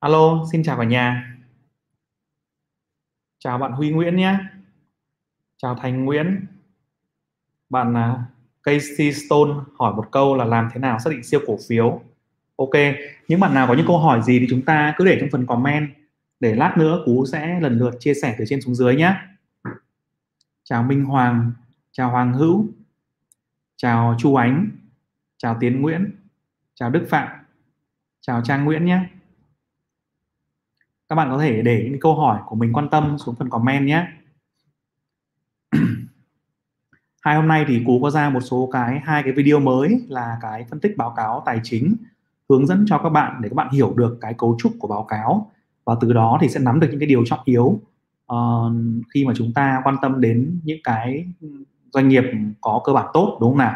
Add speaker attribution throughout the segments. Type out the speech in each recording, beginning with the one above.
Speaker 1: Alo, xin chào cả nhà. Chào bạn Huy Nguyễn nhé. Chào Thành Nguyễn. Bạn uh, Casey Stone hỏi một câu là làm thế nào xác định siêu cổ phiếu. Ok, những bạn nào có những câu hỏi gì thì chúng ta cứ để trong phần comment để lát nữa Cú sẽ lần lượt chia sẻ từ trên xuống dưới nhé. Chào Minh Hoàng, chào Hoàng Hữu, chào Chu Ánh, chào Tiến Nguyễn, chào Đức Phạm, chào Trang Nguyễn nhé các bạn có thể để những câu hỏi của mình quan tâm xuống phần comment nhé. Hai hôm nay thì cú có ra một số cái hai cái video mới là cái phân tích báo cáo tài chính hướng dẫn cho các bạn để các bạn hiểu được cái cấu trúc của báo cáo. Và từ đó thì sẽ nắm được những cái điều trọng yếu uh, khi mà chúng ta quan tâm đến những cái doanh nghiệp có cơ bản tốt đúng không nào?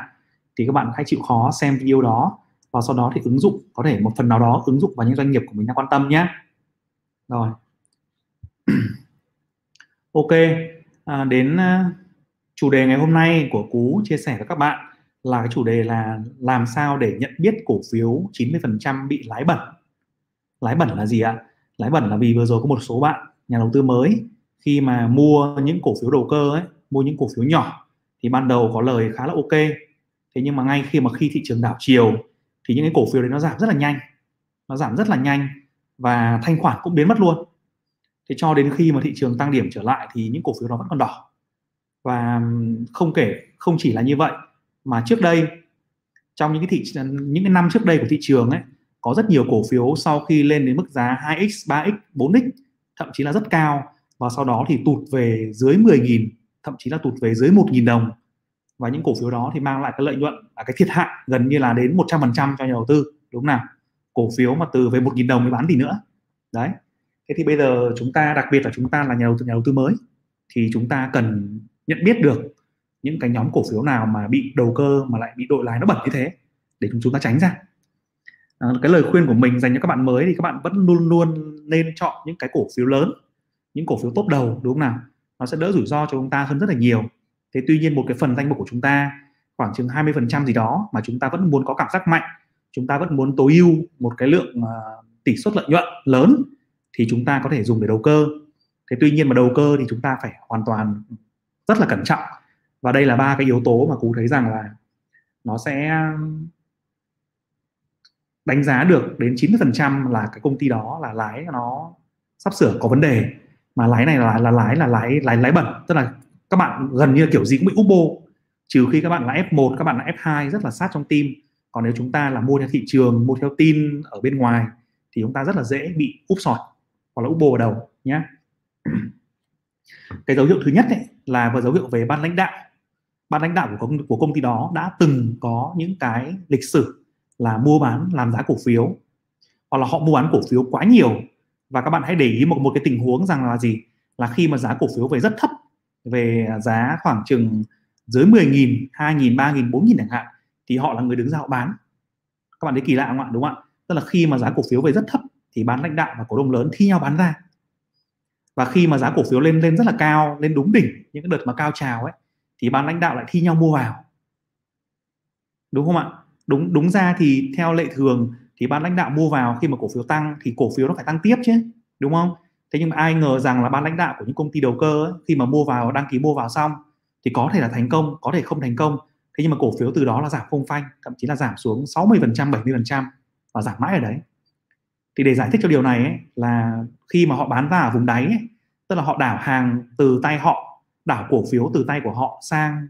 Speaker 1: Thì các bạn hãy chịu khó xem video đó và sau đó thì ứng dụng có thể một phần nào đó ứng dụng vào những doanh nghiệp của mình đang quan tâm nhé rồi. Ok à, đến à, chủ đề ngày hôm nay của cú chia sẻ với các bạn là cái chủ đề là làm sao để nhận biết cổ phiếu 90% bị lái bẩn. Lái bẩn là gì ạ? Lái bẩn là vì vừa rồi có một số bạn nhà đầu tư mới khi mà mua những cổ phiếu đầu cơ ấy mua những cổ phiếu nhỏ thì ban đầu có lời khá là ok. Thế nhưng mà ngay khi mà khi thị trường đảo chiều thì những cái cổ phiếu đấy nó giảm rất là nhanh. Nó giảm rất là nhanh và thanh khoản cũng biến mất luôn. Thế cho đến khi mà thị trường tăng điểm trở lại thì những cổ phiếu đó vẫn còn đỏ. Và không kể không chỉ là như vậy mà trước đây trong những cái thị những cái năm trước đây của thị trường ấy có rất nhiều cổ phiếu sau khi lên đến mức giá 2x, 3x, 4x thậm chí là rất cao và sau đó thì tụt về dưới 10.000 thậm chí là tụt về dưới 1.000 đồng. Và những cổ phiếu đó thì mang lại cái lợi nhuận là cái thiệt hại gần như là đến 100% cho nhà đầu tư. Đúng không nào? Cổ phiếu mà từ về một nghìn đồng mới bán gì nữa. Đấy. Thế thì bây giờ chúng ta đặc biệt là chúng ta là nhà đầu tư nhà đầu tư mới thì chúng ta cần nhận biết được những cái nhóm cổ phiếu nào mà bị đầu cơ mà lại bị đội lái nó bẩn như thế để chúng ta tránh ra. À, cái lời khuyên của mình dành cho các bạn mới thì các bạn vẫn luôn luôn nên chọn những cái cổ phiếu lớn những cổ phiếu top đầu đúng không nào? Nó sẽ đỡ rủi ro cho chúng ta hơn rất là nhiều. Thế tuy nhiên một cái phần danh mục của chúng ta khoảng chừng 20% gì đó mà chúng ta vẫn muốn có cảm giác mạnh chúng ta vẫn muốn tối ưu một cái lượng uh, tỷ suất lợi nhuận lớn thì chúng ta có thể dùng để đầu cơ. Thế tuy nhiên mà đầu cơ thì chúng ta phải hoàn toàn rất là cẩn trọng. Và đây là ba cái yếu tố mà cú thấy rằng là nó sẽ đánh giá được đến 90% là cái công ty đó là lái nó sắp sửa có vấn đề. Mà lái này là là lái là lái lái lái bẩn. Tức là các bạn gần như kiểu gì cũng bị úp bô trừ khi các bạn là F1 các bạn là F2 rất là sát trong tim còn nếu chúng ta là mua theo thị trường mua theo tin ở bên ngoài thì chúng ta rất là dễ bị úp sọt hoặc là úp bồ vào đầu nhé. Cái dấu hiệu thứ nhất ấy, là và dấu hiệu về ban lãnh đạo. Ban lãnh đạo của công, của công ty đó đã từng có những cái lịch sử là mua bán làm giá cổ phiếu hoặc là họ mua bán cổ phiếu quá nhiều. Và các bạn hãy để ý một một cái tình huống rằng là gì? Là khi mà giá cổ phiếu về rất thấp về giá khoảng chừng dưới 10.000, 2.000, 3.000, 4.000 chẳng hạn thì họ là người đứng ra họ bán. Các bạn thấy kỳ lạ không ạ? Đúng không ạ? Tức là khi mà giá cổ phiếu về rất thấp thì bán lãnh đạo và cổ đông lớn thi nhau bán ra. Và khi mà giá cổ phiếu lên lên rất là cao lên đúng đỉnh những cái đợt mà cao trào ấy thì ban lãnh đạo lại thi nhau mua vào. Đúng không ạ? Đúng đúng ra thì theo lệ thường thì ban lãnh đạo mua vào khi mà cổ phiếu tăng thì cổ phiếu nó phải tăng tiếp chứ đúng không? Thế nhưng mà ai ngờ rằng là ban lãnh đạo của những công ty đầu cơ ấy, khi mà mua vào đăng ký mua vào xong thì có thể là thành công có thể không thành công thế nhưng mà cổ phiếu từ đó là giảm không phanh thậm chí là giảm xuống 60% 70% và giảm mãi ở đấy. Thì để giải thích cho điều này ấy, là khi mà họ bán ra ở vùng đáy ấy, tức là họ đảo hàng từ tay họ đảo cổ phiếu từ tay của họ sang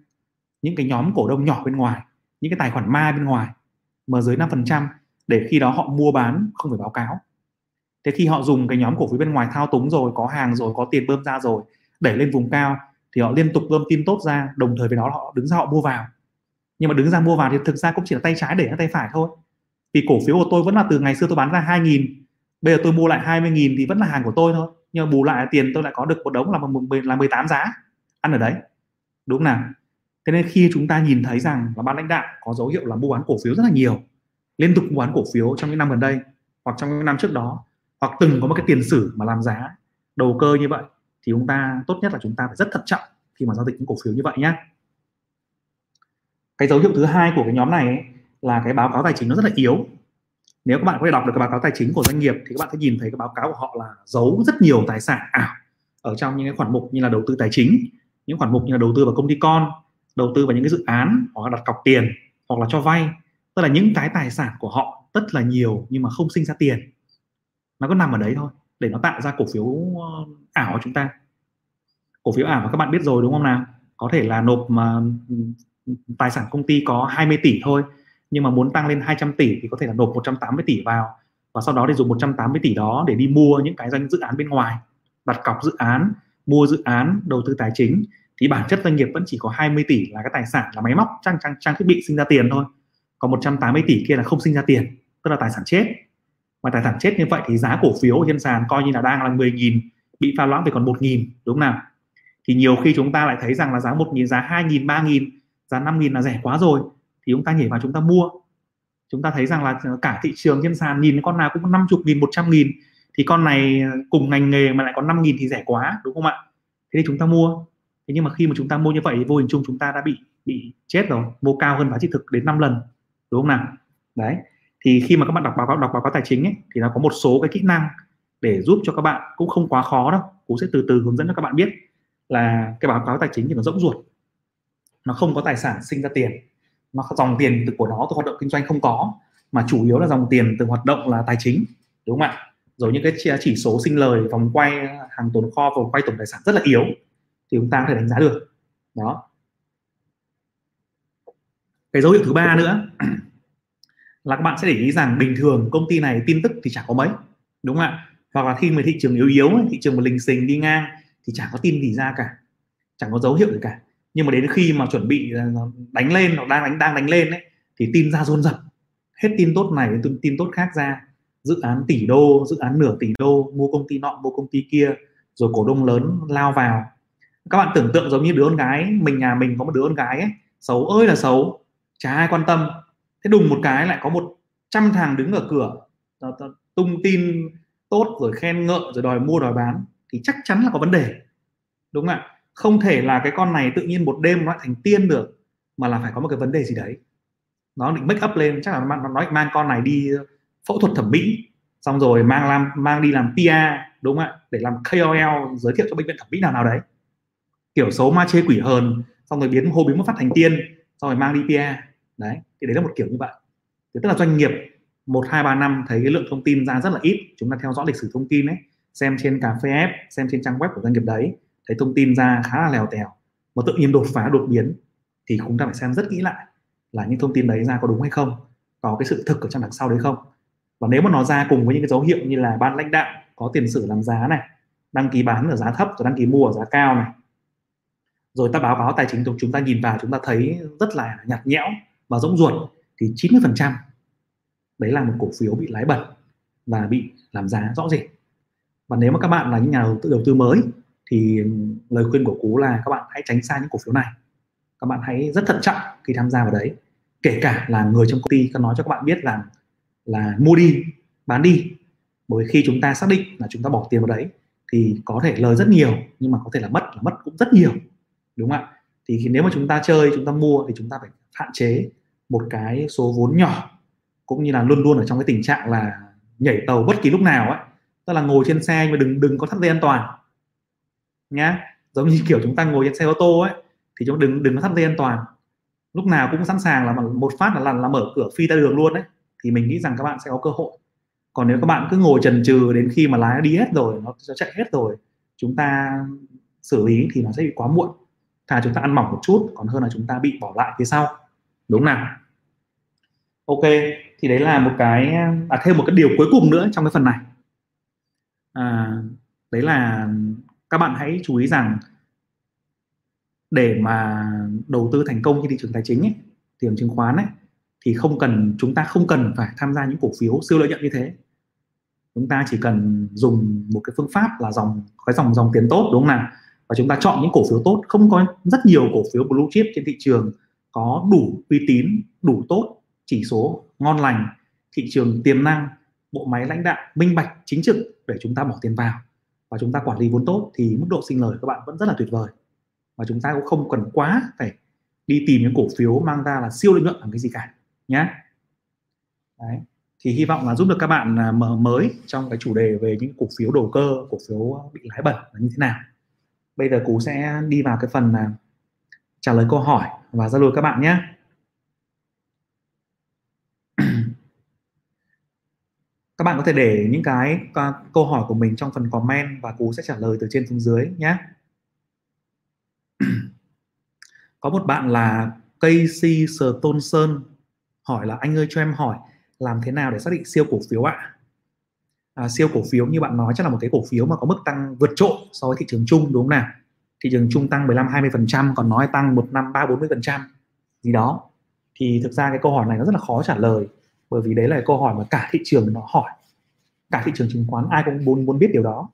Speaker 1: những cái nhóm cổ đông nhỏ bên ngoài những cái tài khoản ma bên ngoài mà dưới 5% để khi đó họ mua bán không phải báo cáo. Thế khi họ dùng cái nhóm cổ phiếu bên ngoài thao túng rồi có hàng rồi có tiền bơm ra rồi đẩy lên vùng cao thì họ liên tục bơm tin tốt ra đồng thời với đó họ đứng ra họ mua vào nhưng mà đứng ra mua vào thì thực ra cũng chỉ là tay trái để tay phải thôi. Vì cổ phiếu của tôi vẫn là từ ngày xưa tôi bán ra 2.000 bây giờ tôi mua lại 20.000 thì vẫn là hàng của tôi thôi. Nhưng mà bù lại tiền tôi lại có được một đống là là 18 giá. Ăn ở đấy. Đúng không nào? Thế nên khi chúng ta nhìn thấy rằng là ban lãnh đạo có dấu hiệu là mua bán cổ phiếu rất là nhiều, liên tục mua bán cổ phiếu trong những năm gần đây hoặc trong những năm trước đó, hoặc từng có một cái tiền sử mà làm giá đầu cơ như vậy, thì chúng ta, tốt nhất là chúng ta phải rất thận trọng khi mà giao dịch những cổ phiếu như vậy nhé cái dấu hiệu thứ hai của cái nhóm này ấy, là cái báo cáo tài chính nó rất là yếu. Nếu các bạn có thể đọc được cái báo cáo tài chính của doanh nghiệp thì các bạn sẽ nhìn thấy cái báo cáo của họ là giấu rất nhiều tài sản ảo ở trong những cái khoản mục như là đầu tư tài chính những khoản mục như là đầu tư vào công ty con đầu tư vào những cái dự án hoặc là đặt cọc tiền hoặc là cho vay. Tức là những cái tài sản của họ rất là nhiều nhưng mà không sinh ra tiền. Nó cứ nằm ở đấy thôi để nó tạo ra cổ phiếu ờ, ảo của chúng ta. Cổ phiếu ảo mà các bạn biết rồi đúng không nào? Có thể là nộp mà ừ, tài sản công ty có 20 tỷ thôi, nhưng mà muốn tăng lên 200 tỷ thì có thể là nộp 180 tỷ vào, và sau đó thì dùng 180 tỷ đó để đi mua những cái doanh dự án bên ngoài, đặt cọc dự án, mua dự án, đầu tư tài chính. Thì bản chất doanh nghiệp vẫn chỉ có 20 tỷ là cái tài sản, là máy móc, trang trang trang thiết bị sinh ra tiền thôi. Còn 180 tỷ kia là không sinh ra tiền, tức là tài sản chết. Mà tài sản chết như vậy thì giá cổ phiếu trên sàn coi như là đang là 10.000 bị pha loãng về còn 1.000 đúng không nào? Thì nhiều khi chúng ta lại thấy rằng là giá 1.000 giá 2.000 3.000 giá 5.000 là rẻ quá rồi thì chúng ta nhảy vào chúng ta mua. Chúng ta thấy rằng là cả thị trường trên sàn nhìn con nào cũng 50 nghìn 100 nghìn thì con này cùng ngành nghề mà lại có 5 nghìn thì rẻ quá đúng không ạ? Thế thì chúng ta mua. Thế nhưng mà khi mà chúng ta mua như vậy thì vô hình chung chúng ta đã bị bị chết rồi mua cao hơn giá trị thực đến 5 lần đúng không nào? Đấy thì khi mà các bạn đọc báo cáo đọc báo cáo tài chính ấy, thì nó có một số cái kỹ năng để giúp cho các bạn cũng không quá khó đâu. Cũng sẽ từ từ hướng dẫn cho các bạn biết là cái báo cáo tài chính thì nó rỗng ruột nó không có tài sản sinh ra tiền. Nó dòng tiền từ của nó, từ hoạt động kinh doanh không có, mà chủ yếu là dòng tiền từ hoạt động là tài chính, đúng không ạ? Rồi những cái chỉ số sinh lời, vòng quay, hàng tồn kho, vòng quay tổng tài sản rất là yếu, thì chúng ta có thể đánh giá được. Đó. Cái dấu hiệu thứ ba nữa là các bạn sẽ để ý rằng bình thường công ty này tin tức thì chẳng có mấy, đúng không ạ? Hoặc là khi mà thị trường yếu yếu thị trường mà lình xình, đi ngang thì chẳng có tin gì ra cả chẳng có dấu hiệu gì cả nhưng mà đến khi mà chuẩn bị ờ, đánh lên hoặc đang đánh đang đánh lên ấy, thì tin ra rôn rập hết tin tốt này đến tin tốt khác ra. Dự án tỷ đô, dự án nửa tỷ đô, mua công ty nọ, mua công ty kia, rồi cổ đông lớn lao vào. Các bạn tưởng tượng giống như đứa con gái, mình nhà mình có một đứa con gái ấy, xấu ơi là xấu, chả ai quan tâm. Thế đùng một cái lại có một trăm thằng đứng ở cửa tung tin tốt rồi khen ngợi rồi đòi mua, đòi bán, thì chắc chắn là có vấn đề. Đúng không ạ? Không thể là cái con này tự nhiên một đêm nó lại thành tiên được, mà là phải có một cái vấn đề gì đấy. Nó định make up lên, chắc là nó nói mang con này đi phẫu thuật thẩm mỹ, xong rồi mang làm, mang đi làm PR đúng không ạ? Để làm KOL giới thiệu cho bệnh viện thẩm mỹ nào nào đấy. Kiểu xấu ma chê quỷ hờn, xong rồi biến hô biến mất phát thành tiên, xong rồi mang đi PR đấy, thì đấy là một kiểu như vậy. Thì tức là doanh nghiệp một, hai, ba năm thấy cái lượng thông tin ra rất là ít. Chúng ta theo dõi lịch sử thông tin ấy, xem trên cà phê app, xem trên trang web của doanh nghiệp đấy thấy thông tin ra khá là lèo tèo, mà tự nhiên đột phá, đột biến thì chúng ta phải xem rất kỹ lại là những thông tin đấy ra có đúng hay không, có cái sự thực ở trong đằng sau đấy không. Và nếu mà nó ra cùng với những cái dấu hiệu như là ban lãnh đạo có tiền sử làm giá này, đăng ký bán ở giá thấp rồi đăng ký mua ở giá cao này, rồi ta báo cáo tài chính chúng ta nhìn vào chúng ta thấy rất là nhạt nhẽo và rỗng ruột thì 90% đấy là một cổ phiếu bị lái bật và bị làm giá rõ rệt. Và nếu mà các bạn là những nhà đầu tư đầu tư mới thì lời khuyên của cú là các bạn hãy tránh xa những cổ phiếu này. Các bạn hãy rất thận trọng khi tham gia vào đấy. Kể cả là người trong công ty có nói cho các bạn biết là là mua đi, bán đi. Bởi khi chúng ta xác định là chúng ta bỏ tiền vào đấy, thì có thể lời rất nhiều, nhưng mà có thể là mất là mất cũng rất nhiều. Đúng không ạ? Thì khi nếu mà chúng ta chơi, chúng ta mua thì chúng ta phải hạn chế một cái số vốn nhỏ, cũng như là luôn luôn ở trong cái tình trạng là nhảy tàu bất kỳ lúc nào ấy tức là ngồi trên xe nhưng mà đừng đừng có thắt dây an toàn nhá. Giống như kiểu chúng ta ngồi trên xe ô tô ấy thì chúng đừng đừng có thắt dây an toàn. Lúc nào cũng sẵn sàng là một phát là là, là mở cửa phi ra đường luôn đấy. Thì mình nghĩ rằng các bạn sẽ có cơ hội. Còn nếu các bạn cứ ngồi trần trừ đến khi mà lái đi hết rồi nó chạy hết rồi chúng ta xử lý thì nó sẽ bị quá muộn. Thà chúng ta ăn mỏng một chút còn hơn là chúng ta bị bỏ lại phía sau. Đúng nào? Ok thì đấy là một cái à, thêm một cái điều cuối cùng nữa trong cái phần này. À, đấy là các bạn hãy chú ý rằng để mà đầu tư thành công trên thị trường tài chính ấy, thị trường chứng khoán ấy, thì không cần chúng ta không cần phải tham gia những cổ phiếu siêu lợi nhuận như thế. Chúng ta chỉ cần dùng một cái phương pháp là dòng cái dòng dòng tiền tốt đúng không nào? Và chúng ta chọn những cổ phiếu tốt. Không có rất nhiều cổ phiếu blue chip trên thị trường có đủ uy tín đủ tốt chỉ số ngon lành. Thị trường tiềm năng bộ máy lãnh đạo minh bạch chính trực để chúng ta bỏ tiền vào và chúng ta quản lý vốn tốt thì mức độ sinh lời các bạn vẫn rất là tuyệt vời. Và chúng ta cũng không cần quá phải đi tìm những cổ phiếu mang ra là siêu lợi nhuận làm cái gì cả nhé Đấy. thì hy vọng là giúp được các bạn à, mở mới trong cái chủ đề về những cổ phiếu đầu cơ, cổ phiếu bị lái bẩn là như thế nào. Bây giờ cú sẽ đi vào cái phần là trả lời câu hỏi và giao lưu các bạn nhé các bạn có thể để những cái à, câu hỏi của mình trong phần comment và cú sẽ trả lời từ trên xuống dưới nhé. Có một bạn là Casey Stolson hỏi là anh ơi cho em hỏi làm thế nào để xác định siêu cổ phiếu ạ? À, siêu cổ phiếu như bạn nói chắc là một cái cổ phiếu mà có mức tăng vượt trội so với thị trường chung đúng không nào? Thị trường chung tăng 15 20 phần trăm còn nói tăng một năm ba bốn mươi phần trăm gì đó. Thì thực ra cái câu hỏi này nó rất là khó trả lời bởi vì đấy là câu hỏi mà cả thị trường nó hỏi. Cả thị trường chứng khoán, ai cũng muốn muốn biết điều đó.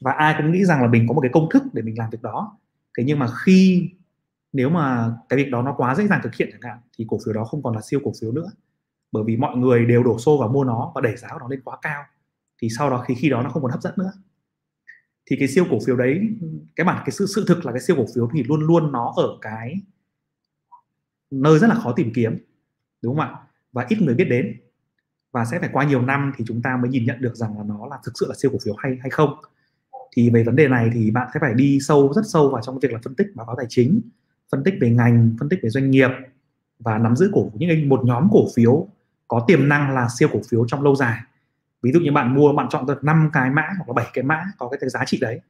Speaker 1: Và ai cũng nghĩ rằng là mình có một cái công thức để mình làm việc đó. Thế nhưng mà khi nếu mà cái việc đó nó quá dễ dàng thực hiện chẳng hạn, thì cổ phiếu đó không còn là siêu cổ phiếu nữa. Bởi vì mọi người đều đổ xô vào mua nó và đẩy giá của nó lên quá cao. Thì sau đó khi khi đó nó không còn hấp dẫn nữa. Thì cái siêu cổ phiếu đấy, cái bản, cái sự sự thực là cái siêu cổ phiếu thì luôn luôn nó ở cái nơi rất là khó tìm kiếm. Đúng không ạ? Và ít người biết đến và sẽ phải qua nhiều năm thì chúng ta mới nhìn nhận được rằng là nó là thực sự là siêu cổ phiếu hay hay không. Thì về vấn đề này thì bạn sẽ phải đi sâu, rất sâu vào trong việc là phân tích báo cáo tài chính, phân tích về ngành, phân tích về doanh nghiệp và nắm giữ cổ, những một nhóm cổ phiếu có tiềm năng là siêu cổ phiếu trong lâu dài. Ví dụ như bạn mua, bạn chọn được 5 cái mã hoặc là 7 cái mã có cái giá trị đấy,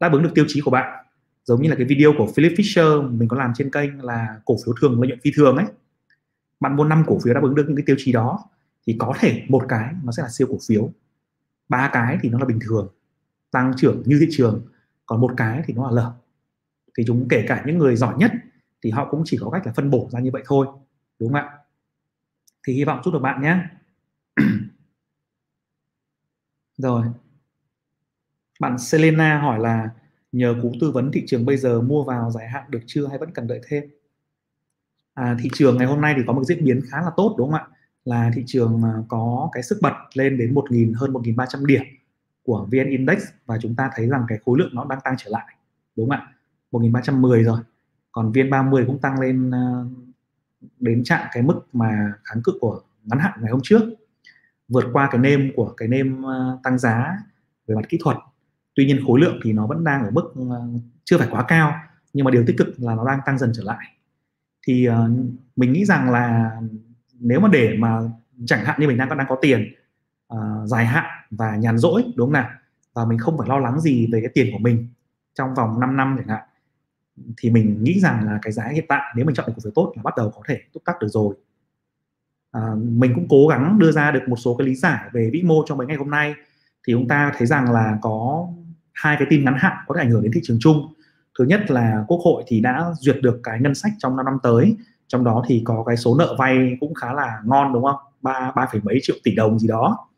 Speaker 1: đáp ứng được tiêu chí của bạn. Giống như là cái video của Philip Fisher mình có làm trên kênh là cổ phiếu thường lợi nhuận phi thường ấy. Bạn mua 5 cổ phiếu đáp ứng được những cái tiêu chí đó thì có thể một cái nó sẽ là siêu cổ phiếu. Ba cái thì nó là bình thường tăng trưởng như thị trường còn một cái thì nó là lở. Thì chúng kể cả những người giỏi nhất thì họ cũng chỉ có cách là phân bổ ra như vậy thôi đúng không ạ? Thì hy vọng giúp được bạn nhé. Rồi. Bạn Selena hỏi là nhờ cú tư vấn thị trường bây giờ mua vào dài hạn được chưa hay vẫn cần đợi thêm? À, thị trường ngày hôm nay thì có một diễn biến khá là tốt đúng không ạ? Là thị trường có cái sức bật lên đến 1.000 hơn 1.300 điểm của VN Index và chúng ta thấy rằng cái khối lượng nó đang tăng trở lại, đúng không ạ? 1.310 rồi, còn VN30 cũng tăng lên ờ, đến chạm cái mức mà kháng cự của ngắn hạn ngày hôm trước, vượt qua cái nêm của cái nêm ờ, tăng giá về mặt kỹ thuật. Tuy nhiên khối lượng thì nó vẫn đang ở mức ờ, chưa phải quá cao, nhưng mà điều tích cực là nó đang tăng dần trở lại. Thì mình nghĩ rằng là nếu mà để mà chẳng hạn như mình đang đang có tiền uh, dài hạn và nhàn rỗi đúng không nào? Và mình không phải lo lắng gì về cái tiền của mình trong vòng 5 năm chẳng hạn thì mình nghĩ rằng là cái giá hiện tại nếu mình chọn được cổ phiếu tốt là bắt đầu có thể túc tắc được rồi. À, mình cũng cố gắng đưa ra được một số cái lý giải về vĩ mô trong mấy ngày hôm nay thì chúng ta thấy rằng là có hai cái tin ngắn hạn có thể ảnh hưởng đến thị trường chung. Thứ nhất là quốc hội thì đã duyệt được cái ngân sách trong năm năm tới trong đó thì có cái số nợ vay cũng khá là ngon đúng không? Ba ba phẩy mấy triệu tỷ đồng gì đó.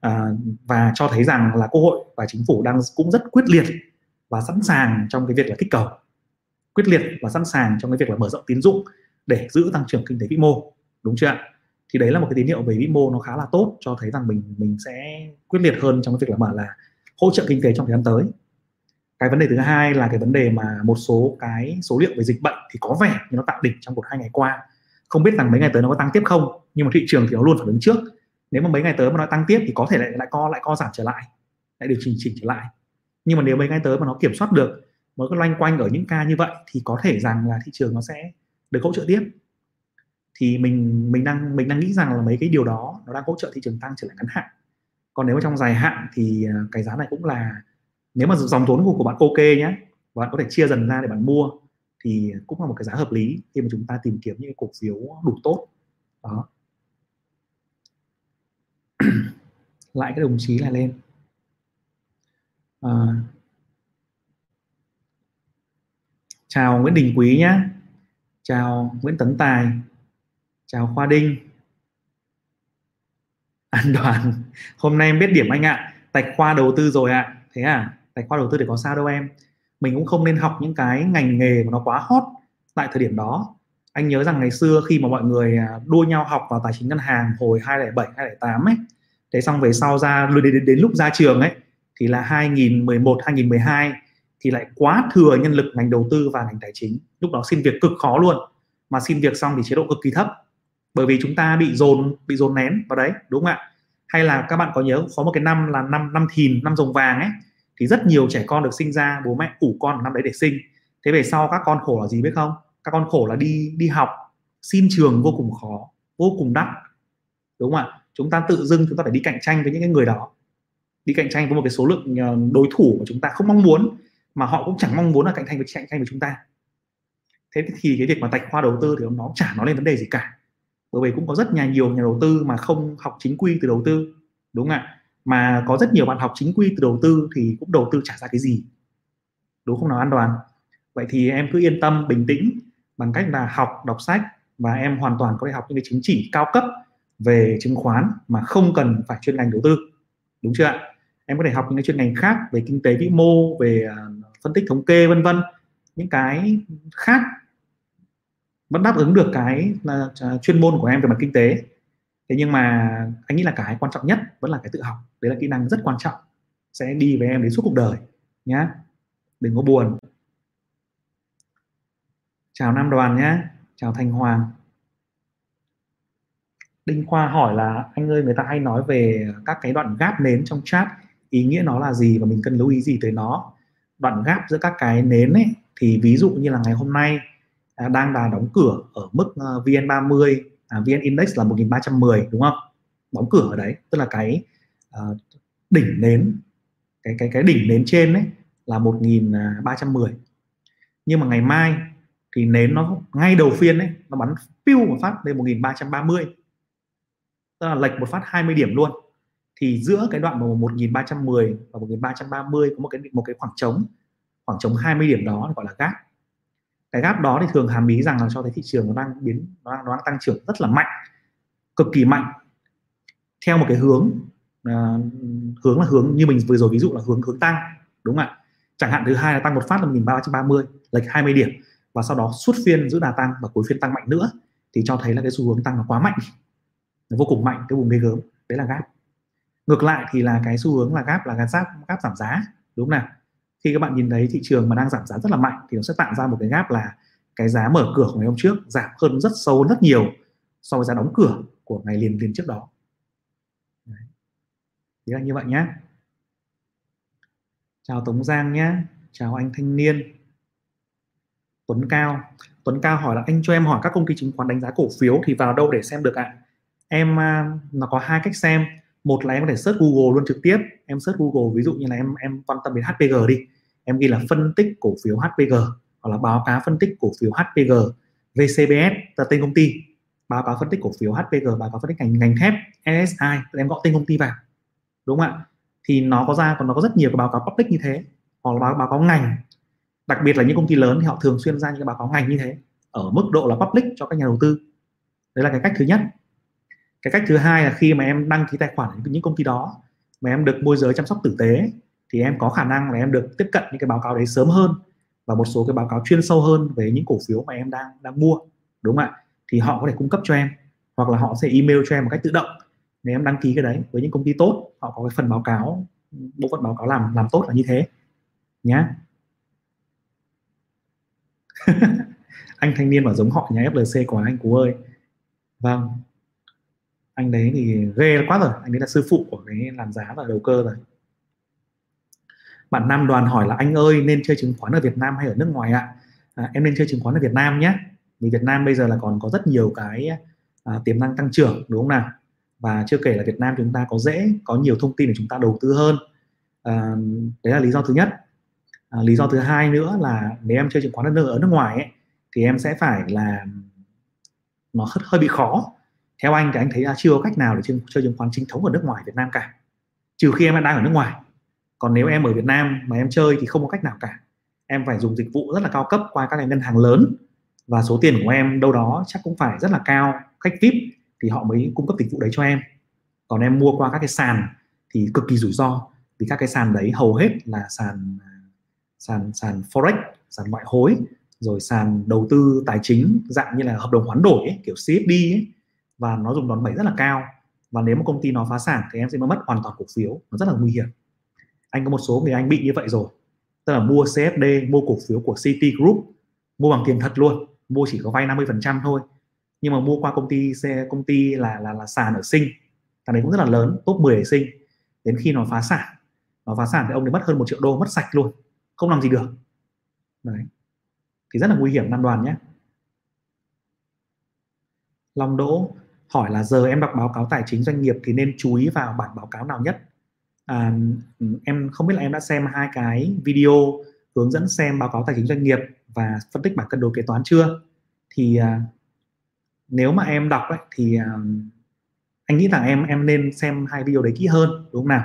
Speaker 1: À, và cho thấy rằng là quốc hội và chính phủ đang cũng rất quyết liệt và sẵn sàng trong cái việc là kích cầu. Quyết liệt và sẵn sàng trong cái việc là mở rộng tín dụng để giữ tăng trưởng kinh tế vĩ mô đúng chưa ạ? Thì đấy là một cái tín hiệu về vĩ mô nó khá là tốt cho thấy rằng mình mình sẽ quyết liệt hơn trong cái việc là mà là hỗ trợ kinh tế trong thời gian tới cái vấn đề thứ hai là cái vấn đề mà một số cái số liệu về dịch bệnh thì có vẻ như nó tạo đỉnh trong một hai ngày qua. Không biết rằng mấy ngày tới nó có tăng tiếp không, nhưng mà thị trường thì nó luôn phải đứng trước. Nếu mà mấy ngày tới mà nó tăng tiếp thì có thể lại lại co lại co giảm trở lại lại điều chỉnh chỉnh trở lại. Nhưng mà nếu mấy ngày tới mà nó kiểm soát được mới có loanh quanh ở những ca như vậy thì có thể rằng là thị trường nó sẽ được hỗ trợ tiếp. Thì mình mình đang mình đang nghĩ rằng là mấy cái điều đó nó đang hỗ trợ thị trường tăng trở lại ngắn hạn. Còn nếu mà trong dài hạn thì ờ, cái giá này cũng là nếu mà dòng vốn của của bạn ok nhé bạn có thể chia dần ra để bạn mua thì cũng là một cái giá hợp lý khi mà chúng ta tìm kiếm những cái cổ phiếu đủ tốt. Đó. Lại cái đồng chí là lên. À, chào Nguyễn Đình Quý nhé chào Nguyễn Tấn Tài. Chào Khoa Đinh. An toàn hôm nay em biết điểm anh ạ. Tạch khoa đầu tư rồi ạ. Thế à? Tài khoa đầu tư để có sao đâu em. Mình cũng không nên học những cái ngành nghề mà nó quá hot tại thời điểm đó. Anh nhớ rằng ngày xưa khi mà mọi người à, đua nhau học vào tài chính ngân hàng hồi 2007 2008 ấy thế xong về sau ra đến, đến, đến lúc ra trường ấy thì là 2011 2012 thì lại quá thừa nhân lực ngành đầu tư và ngành tài chính. Lúc đó xin việc cực khó luôn mà xin việc xong thì chế độ cực kỳ thấp. Bởi vì chúng ta bị dồn bị dồn nén vào đấy đúng không ạ? Hay là các bạn có nhớ có một cái năm là năm năm thìn năm rồng vàng ấy thì rất nhiều trẻ con được sinh ra, bố mẹ ủ con năm đấy để sinh. Thế về sau các con khổ là gì biết không? Các con khổ là đi đi học, xin trường vô cùng khó, vô cùng đắt. Đúng không ạ? Chúng ta tự dưng chúng ta phải đi cạnh tranh với những cái người đó. Đi cạnh tranh với một cái số lượng ờ, đối thủ mà chúng ta không mong muốn, mà họ cũng chẳng mong muốn là cạnh tranh với, cạnh tranh với chúng ta. Thế thì cái việc mà tạch khoa đầu tư thì nó chả nói lên vấn đề gì cả. Bởi vì cũng có rất nhà, nhiều nhà đầu tư mà không học chính quy từ đầu tư. Đúng không ạ? Mà có rất nhiều bạn học chính quy từ đầu tư thì cũng đầu tư trả ra cái gì. Đúng không nào an toàn. Vậy thì em cứ yên tâm, bình tĩnh, bằng cách là học, đọc sách và em hoàn toàn có thể học những cái chứng chỉ cao cấp về chứng khoán mà không cần phải chuyên ngành đầu tư. Đúng chưa ạ? Em có thể học những cái chuyên ngành khác về kinh tế vĩ mô, về à, phân tích thống kê, vân vân. Những cái khác vẫn đáp ứng được cái à, à, chuyên môn của em về mặt kinh tế thế nhưng mà anh nghĩ là cái quan trọng nhất vẫn là cái tự học. Đấy là kỹ năng rất quan trọng. Sẽ đi với em đến suốt cuộc đời, nhá. Đừng có buồn. Chào nam đoàn nhá. Chào thanh hoàng. Đinh khoa hỏi là, anh ơi, người ta hay nói về các cái đoạn gáp nến trong chat. Ý nghĩa nó là gì và mình cần lưu ý gì tới nó? Đoạn gáp giữa các cái nến ấy, thì ví dụ như là ngày hôm nay à, đang là đóng cửa ở mức ờ, VN30 à, VN Index là 1310 đúng không? Đóng cửa ở đấy tức là cái uh, đỉnh nến cái cái cái đỉnh nến trên đấy là 1310 nhưng mà ngày mai thì nến nó ngay đầu phiên đấy nó bắn piu một phát lên 1330 tức là lệch một phát 20 điểm luôn. Thì giữa cái đoạn 1310 và 1330 có một cái một cái khoảng trống khoảng trống 20 điểm đó gọi là gap cái gap đó thì thường hàm ý rằng là cho thấy thị trường nó đang biến nó đang, nó đang tăng trưởng rất là mạnh cực kỳ mạnh. Theo một cái hướng uh, hướng là hướng như mình vừa rồi ví dụ là hướng hướng tăng đúng không ạ? Chẳng hạn thứ hai là tăng một phát là 1330 lệch 20 điểm và sau đó suốt phiên giữ đà tăng và cuối phiên tăng mạnh nữa thì cho thấy là cái xu hướng tăng nó quá mạnh nó vô cùng mạnh cái vùng ghê gớm. Đấy là gap. Ngược lại thì là cái xu hướng là gap là gap gap giảm giá đúng không nào? Khi các bạn nhìn thấy thị trường mà đang giảm giá rất là mạnh thì nó sẽ tạo ra một cái gap là cái giá mở cửa của ngày hôm trước giảm hơn rất sâu rất nhiều so với giá đóng cửa của ngày liền liền trước đó. Đấy. Thế là như vậy nhé chào Tống Giang nhé chào anh thanh niên. Tuấn Cao. Tuấn Cao hỏi là, anh cho em hỏi các công ty chứng khoán đánh giá cổ phiếu thì vào đâu để xem được ạ? À? em nó có hai cách xem. Một là em có thể search Google luôn trực tiếp em search Google ví dụ như là em em quan tâm đến HPG đi. Em ghi là phân tích cổ phiếu HPG hoặc là báo cáo phân tích cổ phiếu HPG VCBS là tên công ty. Báo cáo phân tích cổ phiếu HPG báo cáo phân tích ngành ngành thép SSI em gọi tên công ty vào. Đúng không ạ? Thì nó có ra còn nó có rất nhiều cái báo cáo public như thế hoặc là báo, báo cáo ngành. Đặc biệt là những công ty lớn thì họ thường xuyên ra những cái báo cáo ngành như thế ở mức độ là public cho các nhà đầu tư. Đấy là cái cách thứ nhất. Cái cách thứ hai là khi mà em đăng ký tài khoản những công ty đó mà em được môi giới chăm sóc tử tế, thì em có khả năng là em được tiếp cận những cái báo cáo đấy sớm hơn và một số cái báo cáo chuyên sâu hơn về những cổ phiếu mà em đang đang mua, đúng không ạ? Thì họ có thể cung cấp cho em, hoặc là họ sẽ email cho em một cách tự động. Nếu em đăng ký cái đấy với những công ty tốt, họ có cái phần báo cáo, bộ phận báo cáo làm làm tốt là như thế, nhá. Anh thanh niên mà giống họ nhà FLC của anh, cú ơi. Vâng anh đấy thì ghê quá rồi. Anh đấy là sư phụ của cái làm giá và đầu cơ rồi. Bạn Nam Đoàn hỏi là anh ơi nên chơi chứng khoán ở Việt Nam hay ở nước ngoài ạ? À, em nên chơi chứng khoán ở Việt Nam nhé. Vì Việt Nam bây giờ là còn có rất nhiều cái à, tiềm năng tăng trưởng đúng không nào? Và chưa kể là Việt Nam chúng ta có dễ có nhiều thông tin để chúng ta đầu tư hơn. À, đấy là lý do thứ nhất. À, lý do thứ hai nữa là nếu em chơi chứng khoán ở nước, ở nước ngoài ấy, thì em sẽ phải là nó hơi, hơi bị khó theo anh thì anh thấy là chưa có cách nào để chơi, chơi chứng khoán chính thống ở nước ngoài Việt Nam cả. Trừ khi em đang ở nước ngoài. Còn nếu em ở Việt Nam mà em chơi thì không có cách nào cả. Em phải dùng dịch vụ rất là cao cấp qua các cái ngân hàng lớn. Và số tiền của em đâu đó chắc cũng phải rất là cao. Khách vip thì họ mới cung cấp dịch vụ đấy cho em. Còn em mua qua các cái sàn thì cực kỳ rủi ro. Vì các cái sàn đấy hầu hết là sàn sàn sàn forex sàn ngoại hối rồi sàn đầu tư tài chính dạng như là hợp đồng hoán đổi ấy, kiểu CFD ấy, và nó dùng đòn bẩy rất là cao. Và nếu một công ty nó phá sản thì em sẽ mất hoàn toàn cổ phiếu, nó rất là nguy hiểm. Anh có một số người anh bị như vậy rồi, tức là mua CFD mua cổ phiếu của City Group mua bằng tiền thật luôn, mua chỉ có vay 50% thôi. Nhưng mà mua qua công ty xe công ty là là là sàn ở sinh thằng đấy cũng rất là lớn, top 10 ở sinh đến khi nó phá sản, nó phá sản thì ông ấy mất hơn một triệu đô, mất sạch luôn, không làm gì được. Đấy. Thì rất là nguy hiểm năm đoàn nhé. Long Đỗ hỏi là giờ em đọc báo cáo tài chính doanh nghiệp thì nên chú ý vào bản báo cáo nào nhất? À, ừ, em không biết là em đã xem hai cái video hướng dẫn xem báo cáo tài chính doanh nghiệp và phân tích bảng cân đối kế toán chưa? Thì à, nếu mà em đọc ấy, thì à, anh nghĩ rằng em em nên xem hai video đấy kỹ hơn đúng không nào?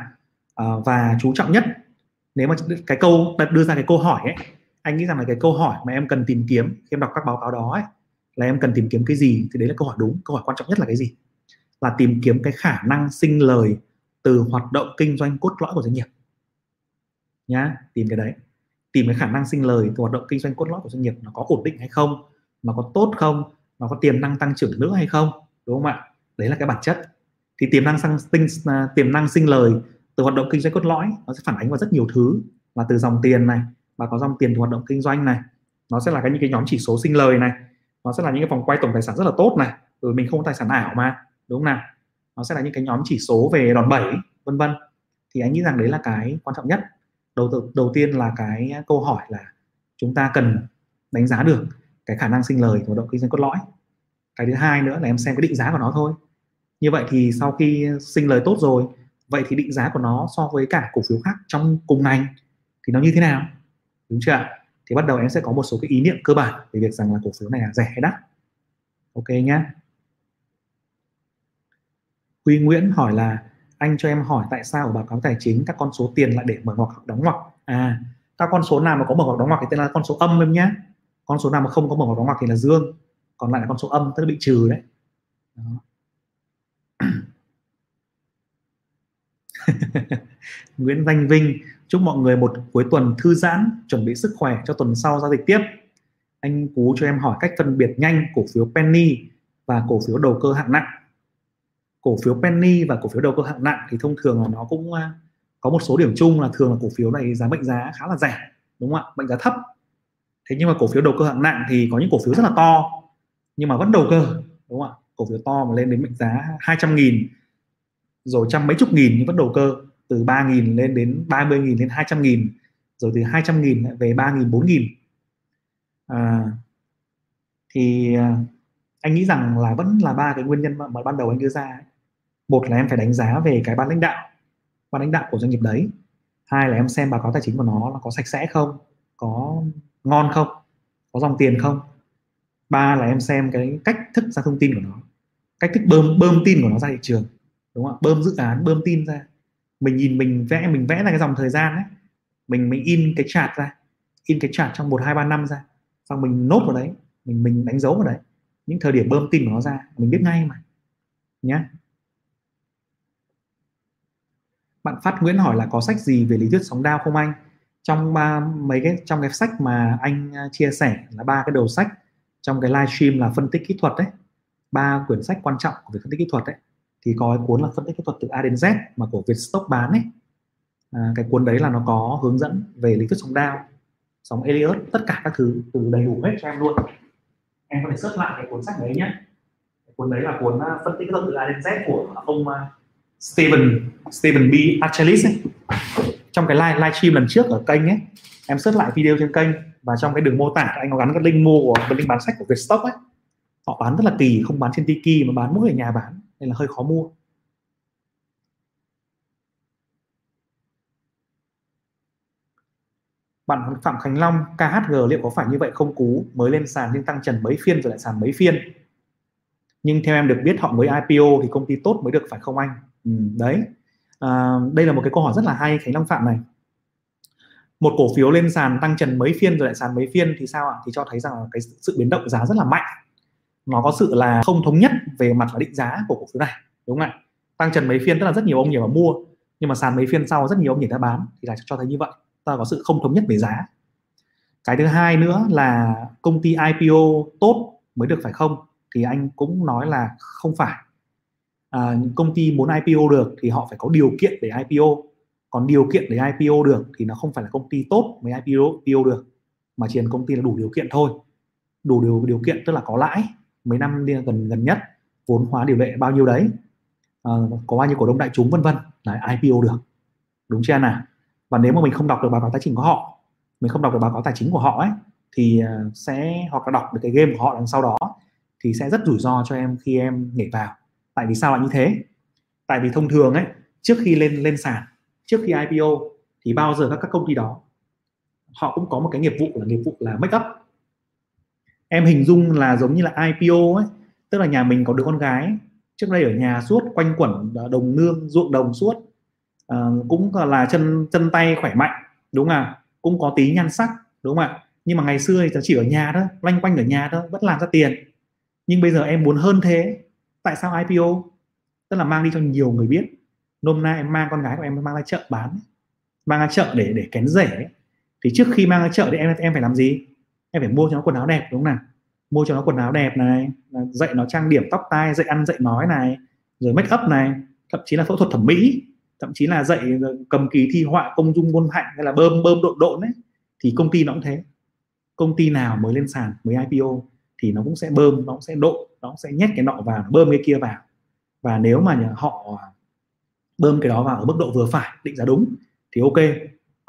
Speaker 1: À, và chú trọng nhất nếu mà cái câu đưa ra cái câu hỏi ấy anh nghĩ rằng là cái câu hỏi mà em cần tìm kiếm khi em đọc các báo cáo đó ấy, là em cần tìm kiếm cái gì? Thì đấy là câu hỏi đúng. Câu hỏi quan trọng nhất là cái gì? Là tìm kiếm cái khả năng sinh lời từ hoạt động kinh doanh cốt lõi của doanh nghiệp. Nhá, tìm cái đấy. Tìm cái khả năng sinh lời từ hoạt động kinh doanh cốt lõi của doanh nghiệp nó có ổn định hay không? Nó có tốt không? Nó có tiềm năng tăng trưởng nữa hay không? Đúng không ạ? Đấy là cái bản chất. Thì tiềm năng sang tinh à, tiềm năng sinh lời từ hoạt động kinh doanh cốt lõi nó sẽ phản ánh vào rất nhiều thứ. Là từ dòng tiền này, và có dòng tiền từ hoạt động kinh doanh này. Nó sẽ là cái những cái nhóm chỉ số sinh lời này nó sẽ là những cái vòng quay tổng tài sản rất là tốt này. Rồi mình không có tài sản ảo mà, đúng không nào? Nó sẽ là những cái nhóm chỉ số về đòn bẩy, vân vân. Thì anh nghĩ rằng đấy là cái quan trọng nhất. Đầu đầu tiên là cái câu hỏi là chúng ta cần đánh giá được cái khả năng sinh lời của động kinh doanh cốt lõi. Cái thứ hai nữa là em xem cái định giá của nó thôi. Như vậy thì sau khi sinh lời tốt rồi, vậy thì định giá của nó so với cả cổ phiếu khác trong cùng ngành thì nó như thế nào? Đúng chưa thì bắt đầu em sẽ có một số cái ý niệm cơ bản về việc rằng là cổ phiếu này là rẻ hay đắt. Ok nhé Huy Nguyễn hỏi là, anh cho em hỏi tại sao ở báo cáo tài chính các con số tiền lại để mở ngoặc hoặc đóng ngoặc? À các con số nào mà có mở ngoặc đóng ngoặc thì tên là con số âm em nhé con số nào mà không có mở ngoặc đóng ngoặc thì là dương, còn lại là con số âm tức là bị trừ đấy. Đó. Nguyễn Danh Vinh chúc mọi người một cuối tuần thư giãn, chuẩn bị sức khỏe cho tuần sau giao dịch tiếp. Anh Cú cho em hỏi cách phân biệt nhanh cổ phiếu penny và cổ phiếu đầu cơ hạng nặng. Cổ phiếu penny và cổ phiếu đầu cơ hạng nặng thì thông thường là nó cũng à, có một số điểm chung là thường là cổ phiếu này giá mệnh giá khá là rẻ, đúng không ạ? Mệnh giá thấp. Thế nhưng mà cổ phiếu đầu cơ hạng nặng thì có những cổ phiếu rất là to, nhưng mà vẫn đầu cơ, đúng không ạ? Cổ phiếu to mà lên đến mệnh giá 200 nghìn, rồi trăm mấy chục nghìn nhưng vẫn đầu cơ từ 3.000 lên đến 30.000 lên 200.000 rồi từ 200.000 về 3.000 4.000 à, thì à, anh nghĩ rằng là vẫn là ba cái nguyên nhân mà, mà ban đầu anh đưa ra. Ấy. một là em phải đánh giá về cái ban lãnh đạo ban lãnh đạo của doanh nghiệp đấy. Hai là em xem báo cáo tài chính của nó là có sạch sẽ không có ngon không có dòng tiền không. Ba là em xem cái cách thức ra thông tin của nó cách thức bơm bơm tin của nó ra thị trường đúng không ạ? Bơm dự án bơm tin ra mình nhìn mình vẽ mình vẽ ra cái dòng thời gian ấy. Mình mình in cái chart ra, in cái chart trong một, hai, ba năm ra. Xong mình nốt vào đấy, mình mình đánh dấu vào đấy. Những thời điểm bơm tin của nó ra, mình biết ngay mà. Nhé bạn Phát Nguyễn hỏi là có sách gì về lý thuyết sóng đao không anh? Trong ba, mấy cái, trong cái sách mà anh à, chia sẻ là ba cái đầu sách, trong cái livestream là phân tích kỹ thuật đấy ba quyển sách quan trọng về phân tích kỹ thuật đấy thì có cái cuốn là phân tích kỹ thuật từ A đến Z mà của Vietstock bán ấy à, cái cuốn đấy là nó có hướng dẫn về lý thuyết sóng đao sóng Elliott tất cả các thứ từ đầy đủ hết cho em luôn em có thể search lại cái cuốn sách đấy nhé cuốn đấy là cuốn à, phân tích kỹ thuật từ A đến Z của ông à, Steven Steven B. Archelis. ấy. trong cái live livestream lần trước ở kênh ấy em search lại video trên kênh và trong cái đường mô tả anh có gắn cái link mua của cái link bán sách của Vietstock ấy họ bán rất là kỳ không bán trên Tiki mà bán mỗi ở nhà bán nên là hơi khó mua. Bạn Phạm Khánh Long KHG liệu có phải như vậy không? Cú mới lên sàn nhưng tăng trần mấy phiên rồi lại sàn mấy phiên. Nhưng theo em được biết họ mới IPO thì công ty tốt mới được phải không anh? Ừ, đấy. À, đây là một cái câu hỏi rất là hay Khánh Long Phạm này. Một cổ phiếu lên sàn tăng trần mấy phiên rồi lại sàn mấy phiên thì sao ạ? Thì cho thấy rằng cái sự biến động giá rất là mạnh nó có sự là không thống nhất về mặt là định giá của cổ phiếu này đúng không ạ? Tăng trần mấy phiên tức là rất nhiều ông nhảy vào mua nhưng mà sàn mấy phiên sau rất nhiều ông nhảy ra bán thì là cho thấy như vậy. Ta có sự không thống nhất về giá. Cái thứ hai nữa là công ty IPO tốt mới được phải không? Thì anh cũng nói là không phải. À, công ty muốn IPO được thì họ phải có điều kiện để IPO còn điều kiện để IPO được thì nó không phải là công ty tốt mới IPO, IPO được mà chỉ là công ty là đủ điều kiện thôi. Đủ điều điều kiện tức là có lãi mấy năm đi gần gần nhất vốn hóa điều lệ bao nhiêu đấy? Uh, có bao nhiêu cổ đông đại chúng vân vân. Là IPO được. Đúng chưa nào? Và nếu mà mình không đọc được báo cáo tài chính của họ mình không đọc được báo cáo tài chính của họ ấy thì uh, sẽ hoặc là đọc được cái game của họ đằng sau đó thì sẽ rất rủi ro cho em khi em nhảy vào. Tại vì sao lại như thế? Tại vì thông thường ấy trước khi lên lên sàn trước khi IPO thì bao giờ các các công ty đó họ cũng có một cái nghiệp vụ là nghiệp vụ là make up em hình dung là giống như là IPO ấy tức là nhà mình có đứa con gái trước đây ở nhà suốt quanh quẩn à, đồng nương ruộng đồng suốt. À, cũng là chân chân tay khỏe mạnh đúng không ạ? Cũng có tí nhan sắc đúng không ạ? Nhưng mà ngày xưa thì chỉ ở nhà thôi loanh quanh ở nhà thôi vẫn làm ra tiền. Nhưng bây giờ em muốn hơn thế tại sao IPO tức là mang đi cho nhiều người biết. Nôm na em mang con gái của em mang ra chợ bán mang ra chợ để để kén rể thì trước khi mang ra chợ thì em em phải làm gì? Em phải mua cho nó quần áo đẹp, đúng không nào? Mua cho nó quần áo đẹp này dạy nó trang điểm tóc tai, dạy ăn, dạy nói này, rồi make up này, thậm chí là phẫu thuật thẩm mỹ, thậm chí là dạy ờ, cầm kỳ thi họa công dung ngôn hạnh hay là bơm bơm độn độn ấy, thì công ty nó cũng thế. Công ty nào mới lên sàn, mới IPO thì nó cũng sẽ bơm, nó cũng sẽ độ nó cũng sẽ nhét cái nọ vào, bơm cái kia vào. Và nếu mà họ bơm cái đó vào ở mức độ vừa phải, định giá đúng, thì ok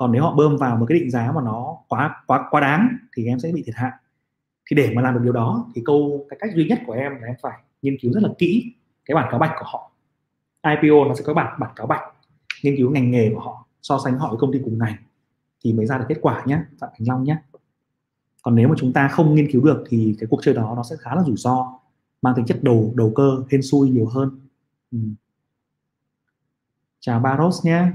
Speaker 1: còn nếu họ bơm vào một cái định giá mà nó quá quá quá đáng thì em sẽ bị thiệt hại. Thì để mà làm được điều đó thì câu cái cách duy nhất của em là em phải nghiên cứu rất là kỹ cái bản cáo bạch của họ. IPO nó sẽ có bản bản cáo bạch nghiên cứu ngành nghề của họ so sánh họ với công ty cùng ngành thì mới ra được kết quả nhé phạm thành long nhé còn nếu mà chúng ta không nghiên cứu được thì cái cuộc chơi đó nó sẽ khá là rủi ro mang tính chất đầu đầu cơ hên xui nhiều hơn. Ừ. chào Baros nhé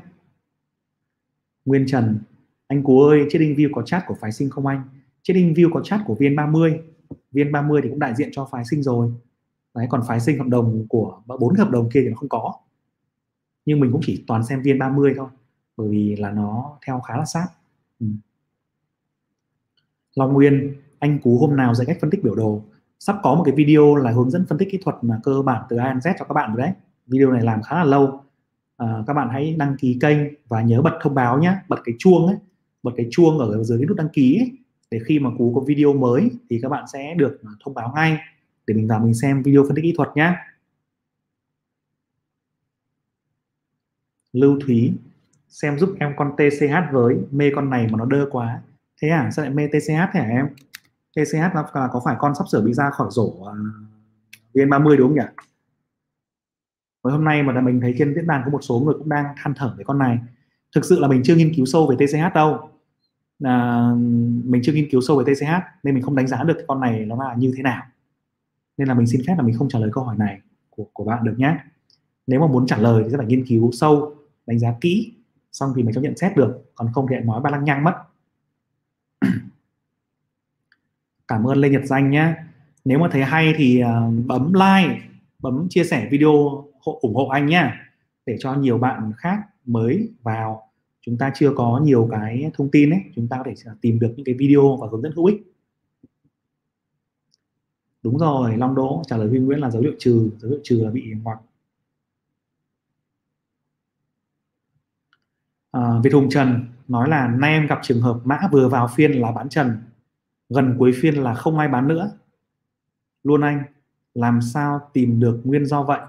Speaker 1: Nguyên Trần. Anh Cú ơi trading view có chat của phái sinh không anh? Trading view có chat của viên 30 viên 30 thì cũng đại diện cho phái sinh rồi. Đấy, còn phái sinh hợp đồng của bốn hợp đồng kia thì nó không có. Nhưng mình cũng chỉ toàn xem viên 30 thôi, bởi vì là nó theo khá là sát. Ừ. Long Nguyên, anh Cú hôm nào dạy cách phân tích biểu đồ? Sắp có một cái video là hướng dẫn phân tích kỹ thuật mà cơ bản từ A đến Z cho các bạn rồi đấy. Video này làm khá là lâu à, các bạn hãy đăng ký kênh và nhớ bật thông báo nhé bật cái chuông ấy bật cái chuông ở dưới cái nút đăng ký ấy, để khi mà cú có video mới thì các bạn sẽ được à, thông báo ngay để mình vào mình xem video phân tích kỹ thuật nhé. Lưu Thúy xem giúp em con TCH với mê con này mà nó đơ quá. Thế à sao lại mê TCH thế hả em? TCH là có phải con sắp sửa bị ra khỏi rổ à, uh, VN30 đúng không nhỉ? Và hôm nay mà là mình thấy trên diễn đàn có một số người cũng đang than thở về con này. Thực sự là mình chưa nghiên cứu sâu về TCH đâu. À, mình chưa nghiên cứu sâu về TCH nên mình không đánh giá được con này nó là như thế nào. Nên là mình xin phép là mình không trả lời câu hỏi này của của bạn được nhé. Nếu mà muốn trả lời thì sẽ phải nghiên cứu sâu đánh giá kỹ xong thì mình cho nhận xét được. Còn không thì nói ba lăng nhăng mất. Cảm ơn lê nhật danh nhé. Nếu mà thấy hay thì à, bấm like bấm chia sẻ video hộ, ủng hộ anh nha. Để cho nhiều bạn khác mới vào chúng ta chưa có nhiều cái thông tin ấy chúng ta có thể tìm được những cái video và hướng dẫn hữu ích. Đúng rồi long đỗ trả lời huy nguyễn là dấu hiệu trừ dấu hiệu trừ là bị ngoặc. À, việt hùng trần nói là nay em gặp trường hợp mã vừa vào phiên là bán trần gần cuối phiên là không ai bán nữa. Luôn anh làm sao tìm được nguyên do vậy?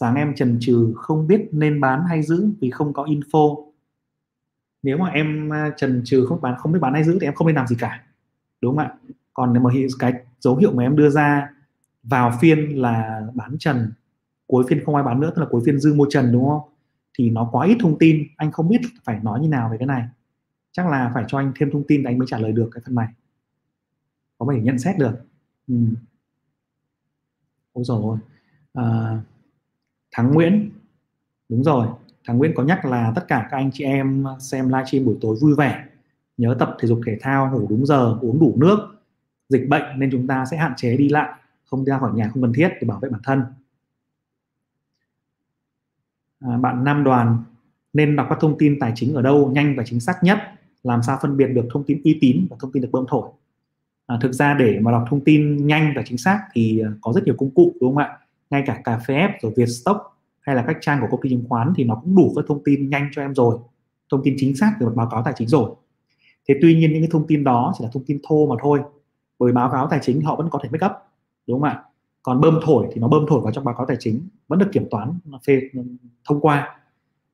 Speaker 1: Sáng em trần trừ không biết nên bán hay giữ vì không có info. Nếu mà em à, trần trừ không bán không biết bán hay giữ thì em không nên làm gì cả đúng không ạ? Còn nếu mà cái dấu hiệu mà em đưa ra vào phiên là bán trần cuối phiên không ai bán nữa tức là cuối phiên dư mua trần đúng không? Thì nó quá ít thông tin anh không biết phải nói như nào về cái này. Chắc là phải cho anh thêm thông tin để anh mới trả lời được cái phần này. Có thể nhận xét được. Ừ. ôi rồi à, thắng nguyễn. Đúng rồi Thắng Nguyễn có nhắc là tất cả các anh chị em xem livestream buổi tối vui vẻ nhớ tập thể dục thể thao ngủ đúng giờ uống đủ nước. Dịch bệnh nên chúng ta sẽ hạn chế đi lại không ra khỏi nhà không cần thiết để bảo vệ bản thân. À, bạn Nam Đoàn nên đọc các thông tin tài chính ở đâu nhanh và chính xác nhất làm sao phân biệt được thông tin uy tín và thông tin được bơm thổi? À, thực ra để mà đọc thông tin nhanh và chính xác thì à, có rất nhiều công cụ đúng không ạ? Ngay cả cà phê ép rồi Vietstock hay là các trang của công ty chứng khoán thì nó cũng đủ các thông tin nhanh cho em rồi. Thông tin chính xác về một báo cáo tài chính rồi. Thế tuy nhiên những cái thông tin đó chỉ là thông tin thô mà thôi. Bởi báo cáo tài chính họ vẫn có thể make up, đúng không ạ? Còn bơm thổi thì nó bơm thổi vào trong báo cáo tài chính, vẫn được kiểm toán phê ừ, thông qua.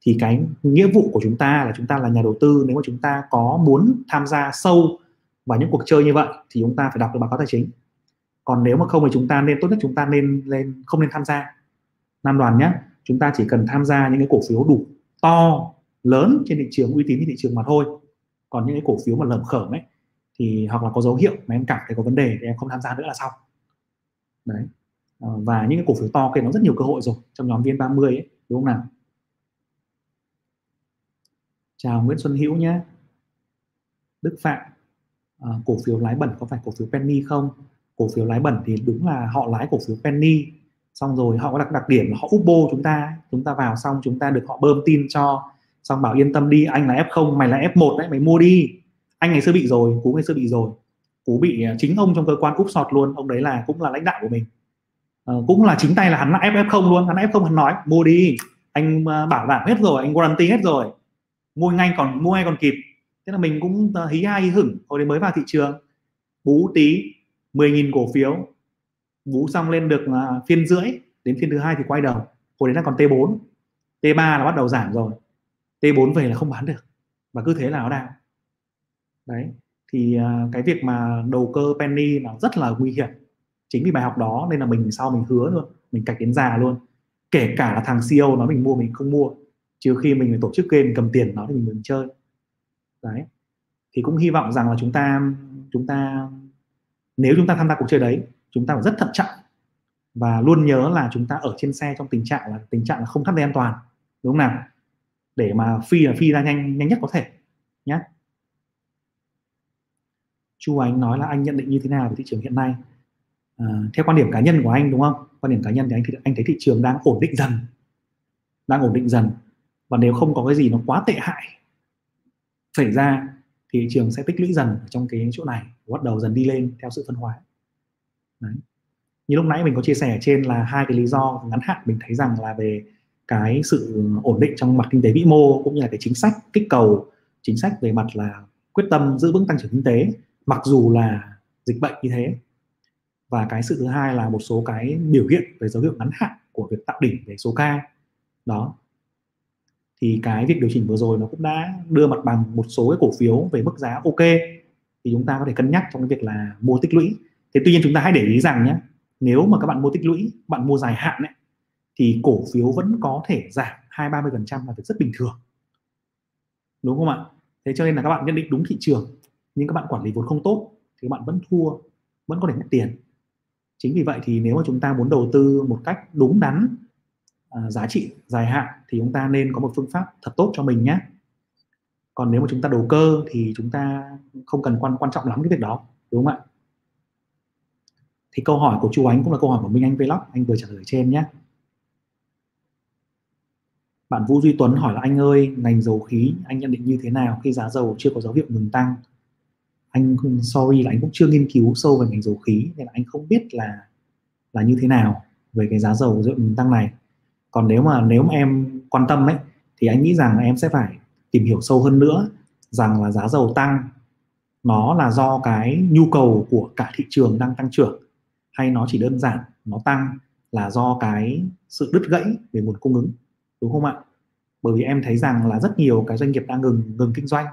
Speaker 1: Thì cái nghĩa vụ của chúng ta là chúng ta là nhà đầu tư, nếu mà chúng ta có muốn tham gia sâu vào những cuộc chơi như vậy thì chúng ta phải đọc được báo cáo tài chính còn nếu mà không thì chúng ta nên tốt nhất chúng ta nên lên không nên tham gia. Nam đoàn nhé chúng ta chỉ cần tham gia những cái cổ phiếu đủ to lớn trên thị trường uy tín trên thị trường mà thôi. Còn những cái cổ phiếu mà lởm khởm ấy thì hoặc là có dấu hiệu mà em cảm thấy có vấn đề thì em không tham gia nữa là xong. Đấy. Ờ, và những cái cổ phiếu to kia nó rất nhiều cơ hội rồi trong nhóm viên 30 ấy đúng không nào? Chào Nguyễn Xuân Hữu nhé Đức Phạm à, cổ phiếu lái bẩn có phải cổ phiếu penny không? Cổ phiếu lái bẩn thì đúng là họ lái cổ phiếu penny. Xong rồi họ có đặc đặc điểm là họ upo chúng ta chúng ta vào xong chúng ta được họ bơm tin cho xong bảo yên tâm đi anh là f0 mày là f1 đấy mày mua đi. Anh ngày xưa bị rồi cú ngày xưa bị rồi. Cú bị à, chính ông trong cơ quan úp sọt luôn ông đấy là cũng là lãnh đạo của mình. À, cũng là chính tay là hắn là f0 luôn hắn f0 hắn nói mua đi anh à, bảo đảm hết rồi anh guarantee hết rồi. Mua ngay còn mua ngay còn kịp. Thế là mình cũng à, hí ai hí hửng hồi đấy mới vào thị trường. Bú tí 10.000 cổ phiếu vú xong lên được uh, phiên rưỡi đến phiên thứ hai thì quay đầu hồi đấy nó còn T4 T3 là bắt đầu giảm rồi T4 về là không bán được và cứ thế là nó đang đấy thì uh, cái việc mà đầu cơ penny là rất là nguy hiểm chính vì bài học đó nên là mình sau mình hứa luôn mình cạch đến già luôn. Kể cả là thằng CEO nói mình mua mình không mua trừ khi mình phải tổ chức game cầm tiền nó thì mình mới chơi. Đấy thì cũng hy vọng rằng là chúng ta chúng ta nếu chúng ta tham gia cuộc chơi đấy chúng ta phải rất thận trọng và luôn nhớ là chúng ta ở trên xe trong tình trạng là tình trạng là không thắt dây an toàn đúng không nào? Để mà phi là phi ra nhanh nhanh nhất có thể nhé chu anh nói là anh nhận định như thế nào về thị trường hiện nay? À, theo quan điểm cá nhân của anh đúng không? Quan điểm cá nhân thì anh anh thấy thị trường đang ổn định dần đang ổn định dần. Và nếu không có cái gì nó quá tệ hại xảy ra thì thị trường sẽ tích lũy dần ở trong cái chỗ này, bắt đầu dần đi lên theo sự phân hóa. Đấy. như lúc nãy mình có chia sẻ ở trên là hai cái lý do ngắn hạn mình thấy rằng là về cái sự ổn định trong mặt kinh tế vĩ mô cũng như là cái chính sách kích cầu, chính sách về mặt là quyết tâm giữ vững tăng trưởng kinh tế, mặc dù là dịch bệnh như thế. Và cái sự thứ hai là một số cái biểu hiện về dấu hiệu ngắn hạn của việc tạo đỉnh về số ca. Đó thì cái việc điều chỉnh vừa rồi nó cũng đã đưa mặt bằng một số cái cổ phiếu về mức giá ok. Thì chúng ta có thể cân nhắc trong cái việc là mua tích lũy. Thế tuy nhiên chúng ta hãy để ý rằng nhé nếu mà các bạn mua tích lũy bạn mua dài hạn ấy, thì cổ phiếu vẫn có thể giảm hai ba mươi phần trăm là việc rất bình thường. Đúng không ạ? Thế cho nên là các bạn nhận định đúng thị trường nhưng các bạn quản lý vốn không tốt thì các bạn vẫn thua vẫn có thể mất tiền. Chính vì vậy thì nếu mà chúng ta muốn đầu tư một cách đúng đắn À, giá trị, dài hạn thì chúng ta nên có một phương pháp thật tốt cho mình nhé. Còn nếu mà chúng ta đầu cơ thì chúng ta không cần quan quan trọng lắm cái việc đó, đúng không ạ? Thì câu hỏi của chú ánh cũng là câu hỏi của Minh Anh Vlog, anh vừa trả lời trên nhé. Bạn Vũ Duy Tuấn hỏi là, anh ơi, ngành dầu khí anh nhận định như thế nào khi giá dầu chưa có dấu hiệu ngừng tăng? Anh sorry là anh cũng chưa nghiên cứu sâu về ngành dầu khí nên là anh không biết là là như thế nào về cái giá dầu dấu tăng này còn nếu mà nếu mà em quan tâm ấy, thì anh nghĩ rằng em sẽ phải tìm hiểu sâu hơn nữa rằng là giá dầu tăng nó là do cái nhu cầu của cả thị trường đang tăng trưởng hay nó chỉ đơn giản nó tăng là do cái sự đứt gãy về nguồn cung ứng, đúng không ạ? Bởi vì em thấy rằng là rất nhiều cái doanh nghiệp đang ngừng ngừng kinh doanh.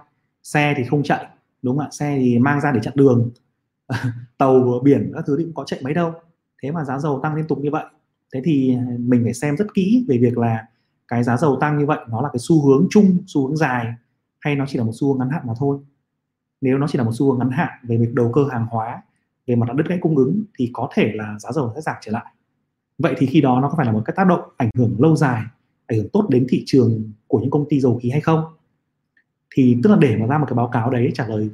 Speaker 1: Xe thì không chạy, đúng không ạ? Xe thì mang ra để chặn đường. Tàu biển các thứ thì cũng có chạy mấy đâu. Thế mà giá dầu tăng liên tục như vậy thế thì mình phải xem rất kỹ về việc là cái giá dầu tăng như vậy nó là cái xu hướng chung, xu hướng dài hay nó chỉ là một xu hướng ngắn hạn mà thôi? Nếu nó chỉ là một xu hướng ngắn hạn về việc đầu cơ hàng hóa, về mặt đứt gãy cung ứng thì có thể là giá dầu sẽ giảm trở lại. Vậy thì khi đó nó có phải là một cái tác động ảnh hưởng lâu dài, ảnh hưởng tốt đến thị trường của những công ty dầu khí hay không? Thì tức là để mà ra một cái báo cáo đấy, trả lời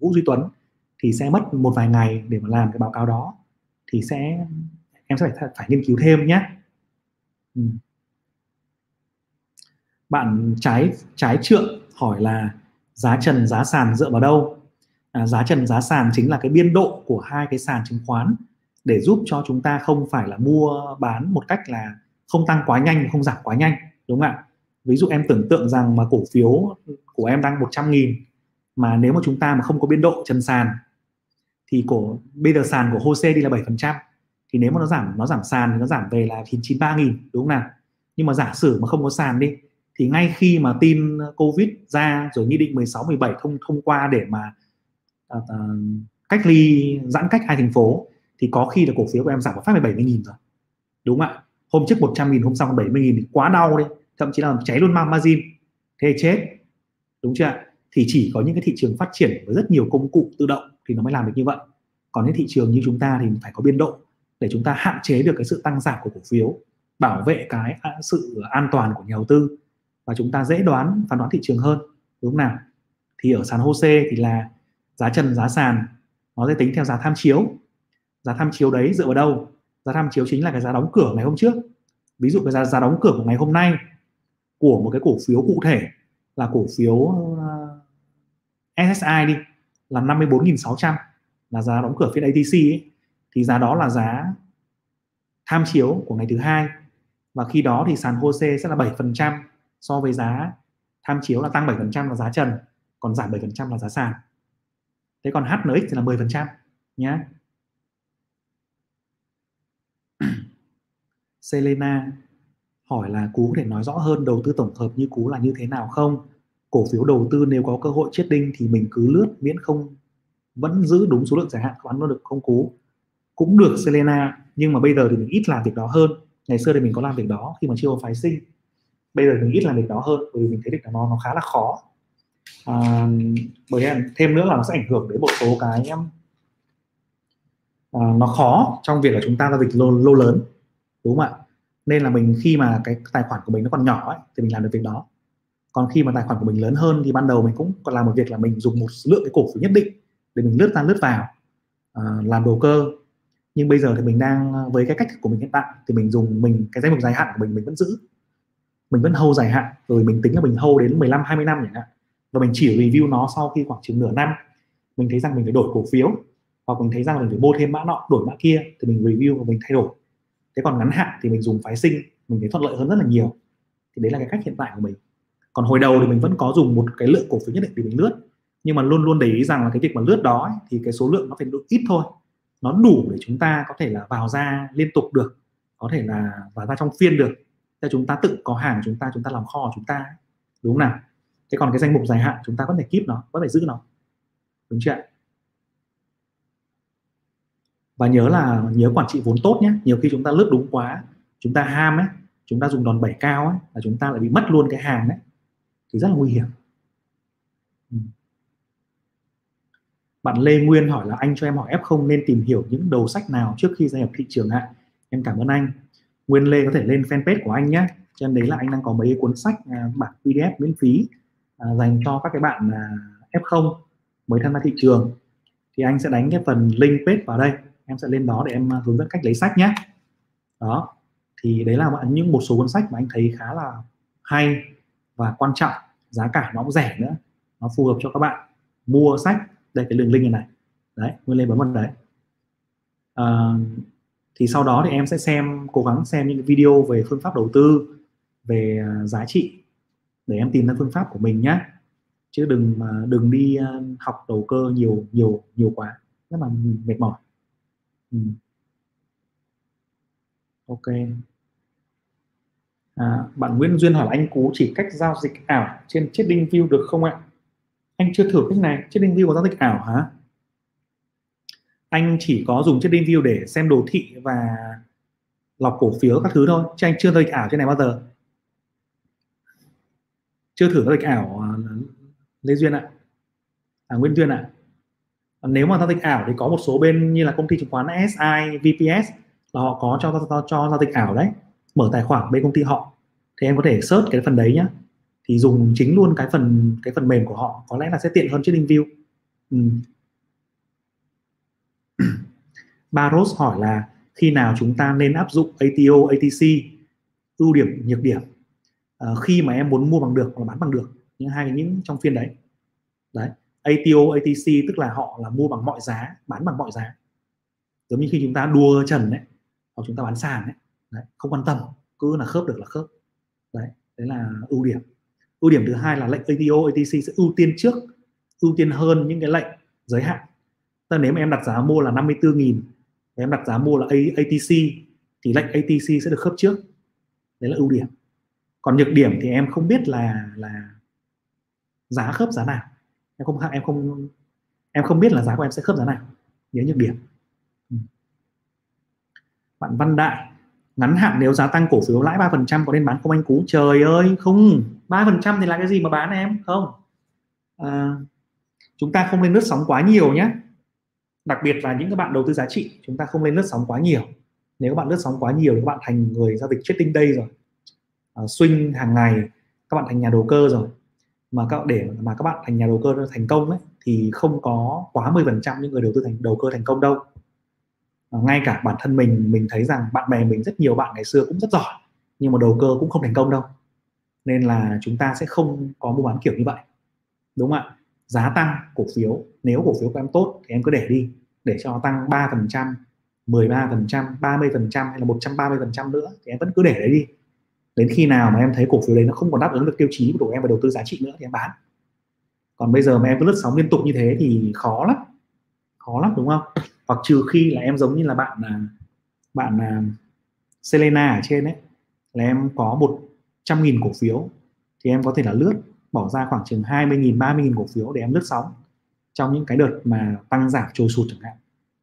Speaker 1: Vũ Duy Tuấn, thì sẽ mất một vài ngày để mà làm cái báo cáo đó, thì sẽ em sẽ phải phải nghiên cứu thêm nhé ừ. bạn trái trái trượng hỏi là giá trần giá sàn dựa vào đâu? À, giá trần giá sàn chính là cái biên độ của hai cái sàn chứng khoán để giúp cho chúng ta không phải là mua bán một cách là không tăng quá nhanh không giảm quá nhanh đúng không ạ? Ví dụ em tưởng tượng rằng mà cổ phiếu của em đang 100 nghìn mà nếu mà chúng ta mà không có biên độ trần sàn thì cổ bây giờ sàn của HOSE đi là 7% thì nếu mà nó giảm nó giảm sàn thì nó giảm về là 93 nghìn đúng không nào? Nhưng mà giả sử mà không có sàn đi thì ngay khi mà tin covid ra rồi nghị định 16 17 thông thông qua để mà uh, uh, cách ly giãn cách hai thành phố thì có khi là cổ phiếu của em giảm một phát về 70 nghìn rồi. Đúng không ạ? Hôm trước 100 nghìn hôm sau 70 nghìn thì quá đau đi. Thậm chí là cháy luôn margin. Thế chết. Đúng chưa thì chỉ có những cái thị trường phát triển với rất nhiều công cụ tự động thì nó mới làm được như vậy. Còn những thị trường như chúng ta thì phải có biên độ để chúng ta hạn chế được cái sự tăng giảm của cổ phiếu bảo vệ cái à, sự an toàn của nhà đầu tư. Và chúng ta dễ đoán phán đoán thị trường hơn đúng không nào? Thì ở sàn HOSE thì là giá trần giá sàn nó sẽ tính theo giá tham chiếu. Giá tham chiếu đấy dựa vào đâu? Giá tham chiếu chính là cái giá đóng cửa ngày hôm trước. Ví dụ cái giá giá đóng cửa của ngày hôm nay của một cái cổ phiếu cụ thể là cổ phiếu ờ, SSI đi là 54.600 là giá đóng cửa phiên ATC ấy, thì giá đó là giá tham chiếu của ngày thứ hai và khi đó thì sàn HOSE sẽ là 7% so với giá tham chiếu là tăng 7% là giá trần, còn giảm 7% là giá sàn thế còn HNX thì là 10% nhé Selena hỏi là Cú có thể nói rõ hơn đầu tư tổng hợp như Cú là như thế nào không? Cổ phiếu đầu tư nếu có cơ hội chết đinh thì mình cứ lướt miễn không vẫn giữ đúng số lượng dài hạn bán nó được không Cú. Cũng được Selena nhưng mà bây giờ thì mình ít làm việc đó hơn. Ngày xưa thì mình có làm việc đó khi mà chưa có phái sinh. Bây giờ mình ít làm việc đó hơn bởi vì mình thấy được nó nó khá là khó. À, bởi thêm nữa là nó sẽ ảnh hưởng đến một số cái um, à, nó khó trong việc là chúng ta giao dịch lô, lô lớn đúng không ạ nên là mình khi mà cái tài khoản của mình nó còn nhỏ ấy, thì mình làm được việc đó còn khi mà tài khoản của mình lớn hơn thì ban đầu mình cũng còn làm một việc là mình dùng một lượng cái cổ phiếu nhất định để mình lướt ra lướt vào à, làm đầu cơ nhưng bây giờ thì mình đang ờ, với cái cách của mình hiện tại thì mình dùng mình cái danh mục dài hạn của mình mình vẫn giữ. Mình vẫn hâu dài hạn rồi mình tính là mình hâu đến 15 20 năm chẳng hạn. Và mình chỉ review nó sau khi khoảng chừng nửa năm. Mình thấy rằng mình phải đổi cổ phiếu hoặc mình thấy rằng mình phải mua thêm mã nọ đổi mã kia thì mình review và mình thay đổi. Thế còn ngắn hạn thì mình dùng phái sinh mình thấy thuận lợi hơn rất là nhiều. Thì đấy là cái cách hiện tại của mình. Còn hồi đầu thì mình vẫn có dùng một cái lượng cổ phiếu nhất định để mình lướt. Nhưng mà luôn luôn để ý rằng là cái việc mà lướt đó ấy, thì cái số lượng nó phải ít thôi nó đủ để chúng ta có thể là vào ra liên tục được, có thể là vào ra trong phiên được cho chúng ta tự có hàng chúng ta chúng ta làm kho của chúng ta đúng không nào? Thế còn cái danh mục dài hạn, chúng ta vẫn phải keep nó, vẫn phải giữ nó. Đúng chưa và nhớ là, nhớ quản trị vốn tốt nhé. Nhiều khi chúng ta lướt đúng quá, chúng ta ham ấy, chúng ta dùng đòn bẩy cao ấy, là chúng ta lại bị mất luôn cái hàng ấy thì rất là nguy hiểm ừ bạn Lê Nguyên hỏi là anh cho em hỏi F0 nên tìm hiểu những đầu sách nào trước khi gia nhập thị trường ạ? Em cảm ơn anh. Nguyên Lê có thể lên fanpage của anh nhé. Trên đấy là anh đang có mấy cuốn sách à, bản PDF miễn phí à, dành cho các cái bạn à, F0 mới tham gia thị trường. Thì anh sẽ đánh cái phần link page vào đây. Em sẽ lên đó để em à, hướng dẫn cách lấy sách nhé. Đó. Thì đấy là những một số cuốn sách mà anh thấy khá là hay và quan trọng. Giá cả nó cũng rẻ nữa. Nó phù hợp cho các bạn mua sách đây cái đường link này này. Đấy nguyên lên bấm vào đấy. À, thì sau đó thì em sẽ xem cố gắng xem những video về phương pháp đầu tư về à, giá trị để em tìm ra phương pháp của mình nhé chứ đừng mà đừng đi à, học đầu cơ nhiều nhiều nhiều quá. Rất là mệt mỏi. Ừ. ok. À, bạn Nguyễn Duyên hỏi anh Cú chỉ cách giao dịch ảo trên trading view được không ạ? Anh chưa thử cách này chết view có giao dịch ảo hả? Anh chỉ có dùng chết view để xem đồ thị và lọc cổ phiếu các thứ thôi chứ anh chưa giao dịch ảo trên này bao giờ. Chưa thử giao dịch ảo à, Lê Duyên ạ. À, Nguyễn Duyên ạ. Nếu mà giao dịch ảo thì có một số bên như là công ty chứng khoán SI, VPS là họ có cho cho, cho giao dịch ảo đấy. Mở tài khoản bên công ty họ. Thì em có thể search cái phần đấy nhá thì dùng chính luôn cái phần cái phần mềm của họ có lẽ là sẽ tiện hơn trading view. Ừ. Baros hỏi là khi nào chúng ta nên áp dụng ATO, ATC ưu điểm nhược điểm? À, khi mà em muốn mua bằng được hoặc là bán bằng được những hai những trong phiên đấy. Đấy ATO, ATC tức là họ là mua bằng mọi giá bán bằng mọi giá. Giống như khi chúng ta đua trần đấy hoặc chúng ta bán sàn đấy, đấy không quan tâm cứ là khớp được là khớp. Đấy đấy là ưu điểm ưu điểm thứ hai là lệnh ATO, ATC sẽ ưu tiên trước ưu tiên hơn những cái lệnh giới hạn. Tức nếu mà em đặt giá mua là 54.000 em đặt giá mua là ATC thì lệnh ATC sẽ được khớp trước. Đấy là ưu điểm. Còn nhược điểm thì em không biết là là giá khớp giá nào. Em không em không em không biết là giá của em sẽ khớp giá nào. Nhớ nhược điểm. Ừ. Bạn Văn Đại ngắn hạn nếu giá tăng cổ phiếu lãi 3% có nên bán không anh Cú? Trời ơi không. 3% thì là cái gì mà bán em? Không. À, chúng ta không nên lướt sóng quá nhiều nhé. Đặc biệt là những các bạn đầu tư giá trị chúng ta không nên lướt sóng quá nhiều. Nếu các bạn lướt sóng quá nhiều thì các bạn thành người giao dịch trading day rồi. À, swing hàng ngày các bạn thành nhà đầu cơ rồi. Mà các để mà các bạn thành nhà đầu cơ thành công ấy thì không có quá 10% những người đầu tư thành đầu cơ thành công đâu. Ờ, ngay cả bản thân mình mình thấy rằng bạn bè mình rất nhiều bạn ngày xưa cũng rất giỏi, nhưng mà đầu cơ cũng không thành công đâu. Nên là chúng ta sẽ không có mua bán kiểu như vậy, đúng không ạ? Giá tăng cổ phiếu, nếu cổ phiếu của em tốt thì em cứ để đi, để cho nó tăng 3% 13% 30% hay là 130% nữa thì em vẫn cứ để đấy đi. Đến khi nào mà em thấy cổ phiếu đấy nó không còn đáp ứng được tiêu chí của em về đầu tư giá trị nữa thì em bán. Còn bây giờ mà em cứ lướt sóng liên tục như thế thì khó lắm khó lắm, đúng không? Hoặc trừ khi là em giống như là bạn là bạn là Selena ở trên ấy là em có một trăm nghìn cổ phiếu thì em có thể là lướt bỏ ra khoảng chừng 20 nghìn 30 nghìn cổ phiếu để em lướt sóng trong những cái đợt mà tăng giảm trồi sụt chẳng hạn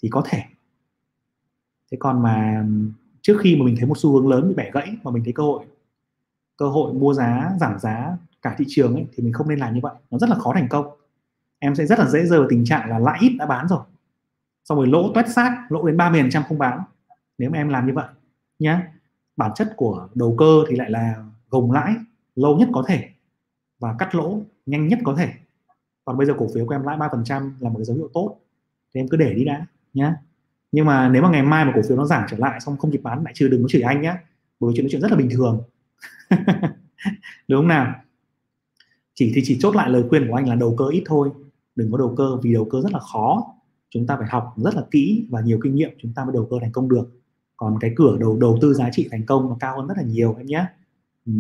Speaker 1: thì có thể. Thế còn mà trước khi mà mình thấy một xu hướng lớn bị bẻ gãy mà mình thấy cơ hội cơ hội mua giá giảm giá cả thị trường ấy, thì mình không nên làm như vậy nó rất là khó thành công. Em sẽ rất là dễ rơi vào tình trạng là lãi ít đã bán rồi xong rồi lỗ tuét sát lỗ đến 30 trăm không bán. Nếu mà em làm như vậy nhé bản chất của đầu cơ thì lại là gồng lãi lâu nhất có thể và cắt lỗ nhanh nhất có thể. Còn bây giờ cổ phiếu của em lãi 3% là một cái dấu hiệu tốt, thì em cứ để đi đã nhé nhưng mà nếu mà ngày mai mà cổ phiếu nó giảm trở lại xong không kịp bán, lại trừ đừng có chửi anh nhé bởi vì chuyện chuyện rất là bình thường. Đúng không nào? Chỉ thì chỉ chốt lại lời khuyên của anh là đầu cơ ít thôi, đừng có đầu cơ vì đầu cơ rất là khó chúng ta phải học rất là kỹ và nhiều kinh nghiệm, chúng ta mới đầu cơ thành công được. Còn cái cửa đầu đầu tư giá trị thành công nó cao hơn rất là nhiều, em nhé. Ừ.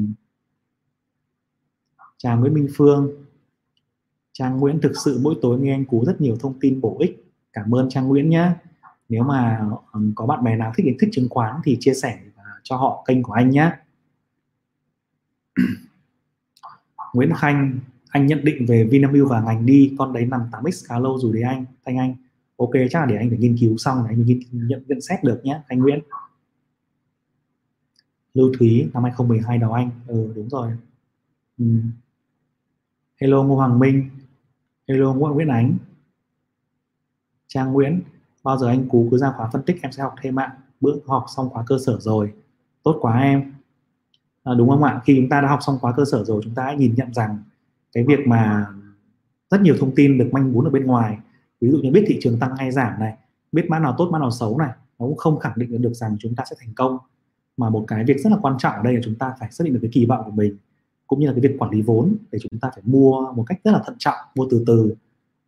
Speaker 1: chào Nguyễn Minh Phương. Trang Nguyễn thực sự mỗi tối nghe anh Cú rất nhiều thông tin bổ ích. Cảm ơn Trang Nguyễn nhé. Nếu mà có bạn bè nào thích kiến thức chứng khoán thì chia sẻ cho họ kênh của anh nhé. Nguyễn Khanh, anh nhận định về Vinamilk và ngành đi, con đấy nằm 8x khá lâu rồi đấy anh, Thanh Anh ok chắc là để anh phải nghiên cứu xong để anh nhận, nhận, nhận xét được nhé anh Nguyễn. Lưu Thúy năm 2012 đó anh. Ừ đúng rồi. Ừ. Hello Ngô Hoàng Minh. Hello Nguyễn Nguyễn Ánh. Trang Nguyễn bao giờ anh Cú cứ ra khóa phân tích em sẽ học thêm ạ. Bữa học xong khóa cơ sở rồi. Tốt quá em. À, đúng không ạ? Khi chúng ta đã học xong khóa cơ sở rồi chúng ta hãy nhìn nhận rằng cái việc mà rất nhiều thông tin được manh muốn ở bên ngoài ví dụ như biết thị trường tăng hay giảm này, biết mã nào tốt, mã nào xấu này, nó cũng không khẳng định được rằng chúng ta sẽ thành công. Mà một cái việc rất là quan trọng ở đây là chúng ta phải xác định được cái kỳ vọng của mình, cũng như là cái việc quản lý vốn để chúng ta phải mua một cách rất là thận trọng, mua từ từ.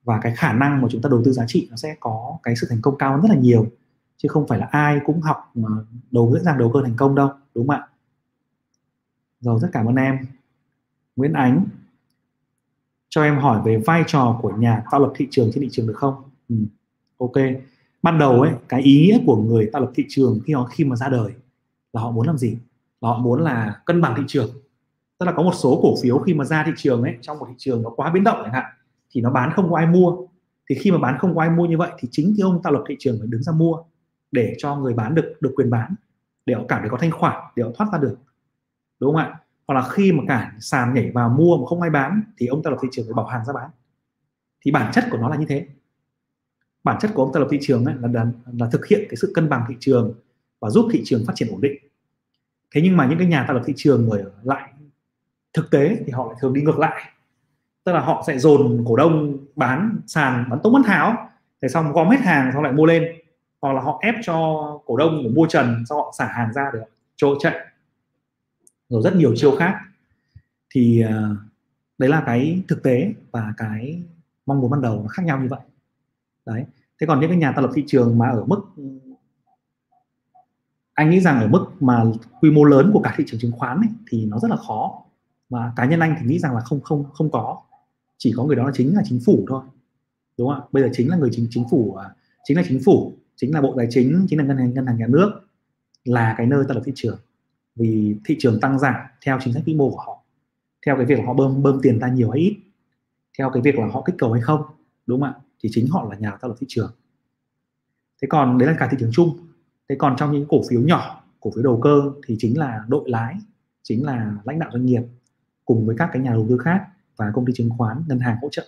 Speaker 1: Và cái khả năng mà chúng ta đầu tư giá trị nó sẽ có cái sự thành công cao hơn rất là nhiều, chứ không phải là ai cũng học mà đầu, dễ dàng đầu cơ thành công đâu, đúng không ạ? Rồi rất cảm ơn em. Nguyễn Ánh cho em hỏi về vai trò của nhà tạo lập thị trường trên thị trường được không? Ừ. ok. Ban đầu ấy, cái ý nghĩa của người tạo lập thị trường khi họ, khi mà ra đời là họ muốn làm gì? Là họ muốn là cân bằng thị trường. Tức là có một số cổ phiếu khi mà ra thị trường ấy, trong một thị trường nó quá biến động chẳng hạn, thì nó bán không có ai mua. Thì khi mà bán không có ai mua như vậy, thì chính cái ông tạo lập thị trường phải đứng ra mua để cho người bán được được quyền bán, để họ cảm thấy có thanh khoản, để họ thoát ra được. Đúng không ạ? Hoặc là khi mà cả sàn nhảy vào mua mà không ai bán thì ông ta lập thị trường phải bảo hàng ra bán. Thì bản chất của nó là như thế. Bản chất của ông ta lập thị trường ấy là, là, là thực hiện cái sự cân bằng thị trường và giúp thị trường phát triển ổn định. Thế nhưng mà những cái nhà tạo lập thị trường người lại thực tế thì họ lại thường đi ngược lại. Tức là họ sẽ dồn cổ đông bán sàn bán tống bán tháo thế xong gom hết hàng xong lại mua lên. Hoặc là họ ép cho cổ đông để mua trần sau họ xả hàng ra để trôi chạy rồi rất nhiều chiêu khác. Thì uh, đấy là cái thực tế và cái mong muốn ban đầu nó khác nhau như vậy. Đấy. Thế còn những cái nhà tạo lập thị trường mà ở mức anh nghĩ rằng ở mức mà quy mô lớn của cả thị trường chứng khoán ấy, thì nó rất là khó. Mà cá nhân anh thì nghĩ rằng là không không không có. Chỉ có người đó là chính là chính phủ thôi. Đúng không ạ? Bây giờ chính là người chính chính phủ à, chính là chính phủ chính là bộ tài chính chính là ngân hàng ngân hàng nhà nước là cái nơi tạo lập thị trường vì thị trường tăng giảm theo chính sách vĩ mô của họ, theo cái việc họ bơm bơm tiền ra nhiều hay ít, theo cái việc là họ kích cầu hay không, đúng không ạ? Thì chính họ là nhà tạo lập thị trường. Thế còn đấy là cả thị trường chung. Thế còn trong những cổ phiếu nhỏ, cổ phiếu đầu cơ thì chính là đội lái, chính là lãnh đạo doanh nghiệp cùng với các cái nhà đầu tư khác và công ty chứng khoán, ngân hàng hỗ trợ.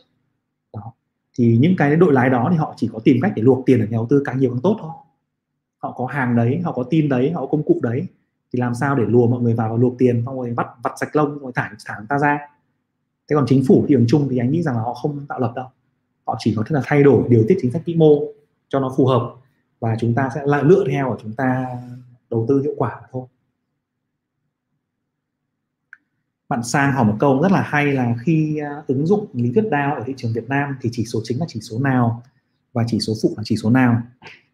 Speaker 1: Đó. Thì những cái đội lái đó thì họ chỉ có tìm cách để luộc tiền ở nhà đầu tư càng nhiều càng tốt thôi. Họ có hàng đấy, họ có tin đấy, họ có công cụ đấy thì làm sao để lùa mọi người vào và luộc tiền, xong rồi bắt vặt sạch lông rồi thả thẳng ta ra. Thế còn chính phủ thị trường chung thì anh nghĩ rằng là họ không tạo lập đâu. Họ chỉ có thể là thay đổi, điều tiết chính sách vĩ mô cho nó phù hợp và chúng ta sẽ lại lựa theo và chúng ta đầu tư hiệu quả thôi. Bạn sang hỏi một câu rất là hay là khi à, ứng dụng lý thuyết DAO ở thị trường Việt Nam thì chỉ số chính là chỉ số nào và chỉ số phụ là chỉ số nào?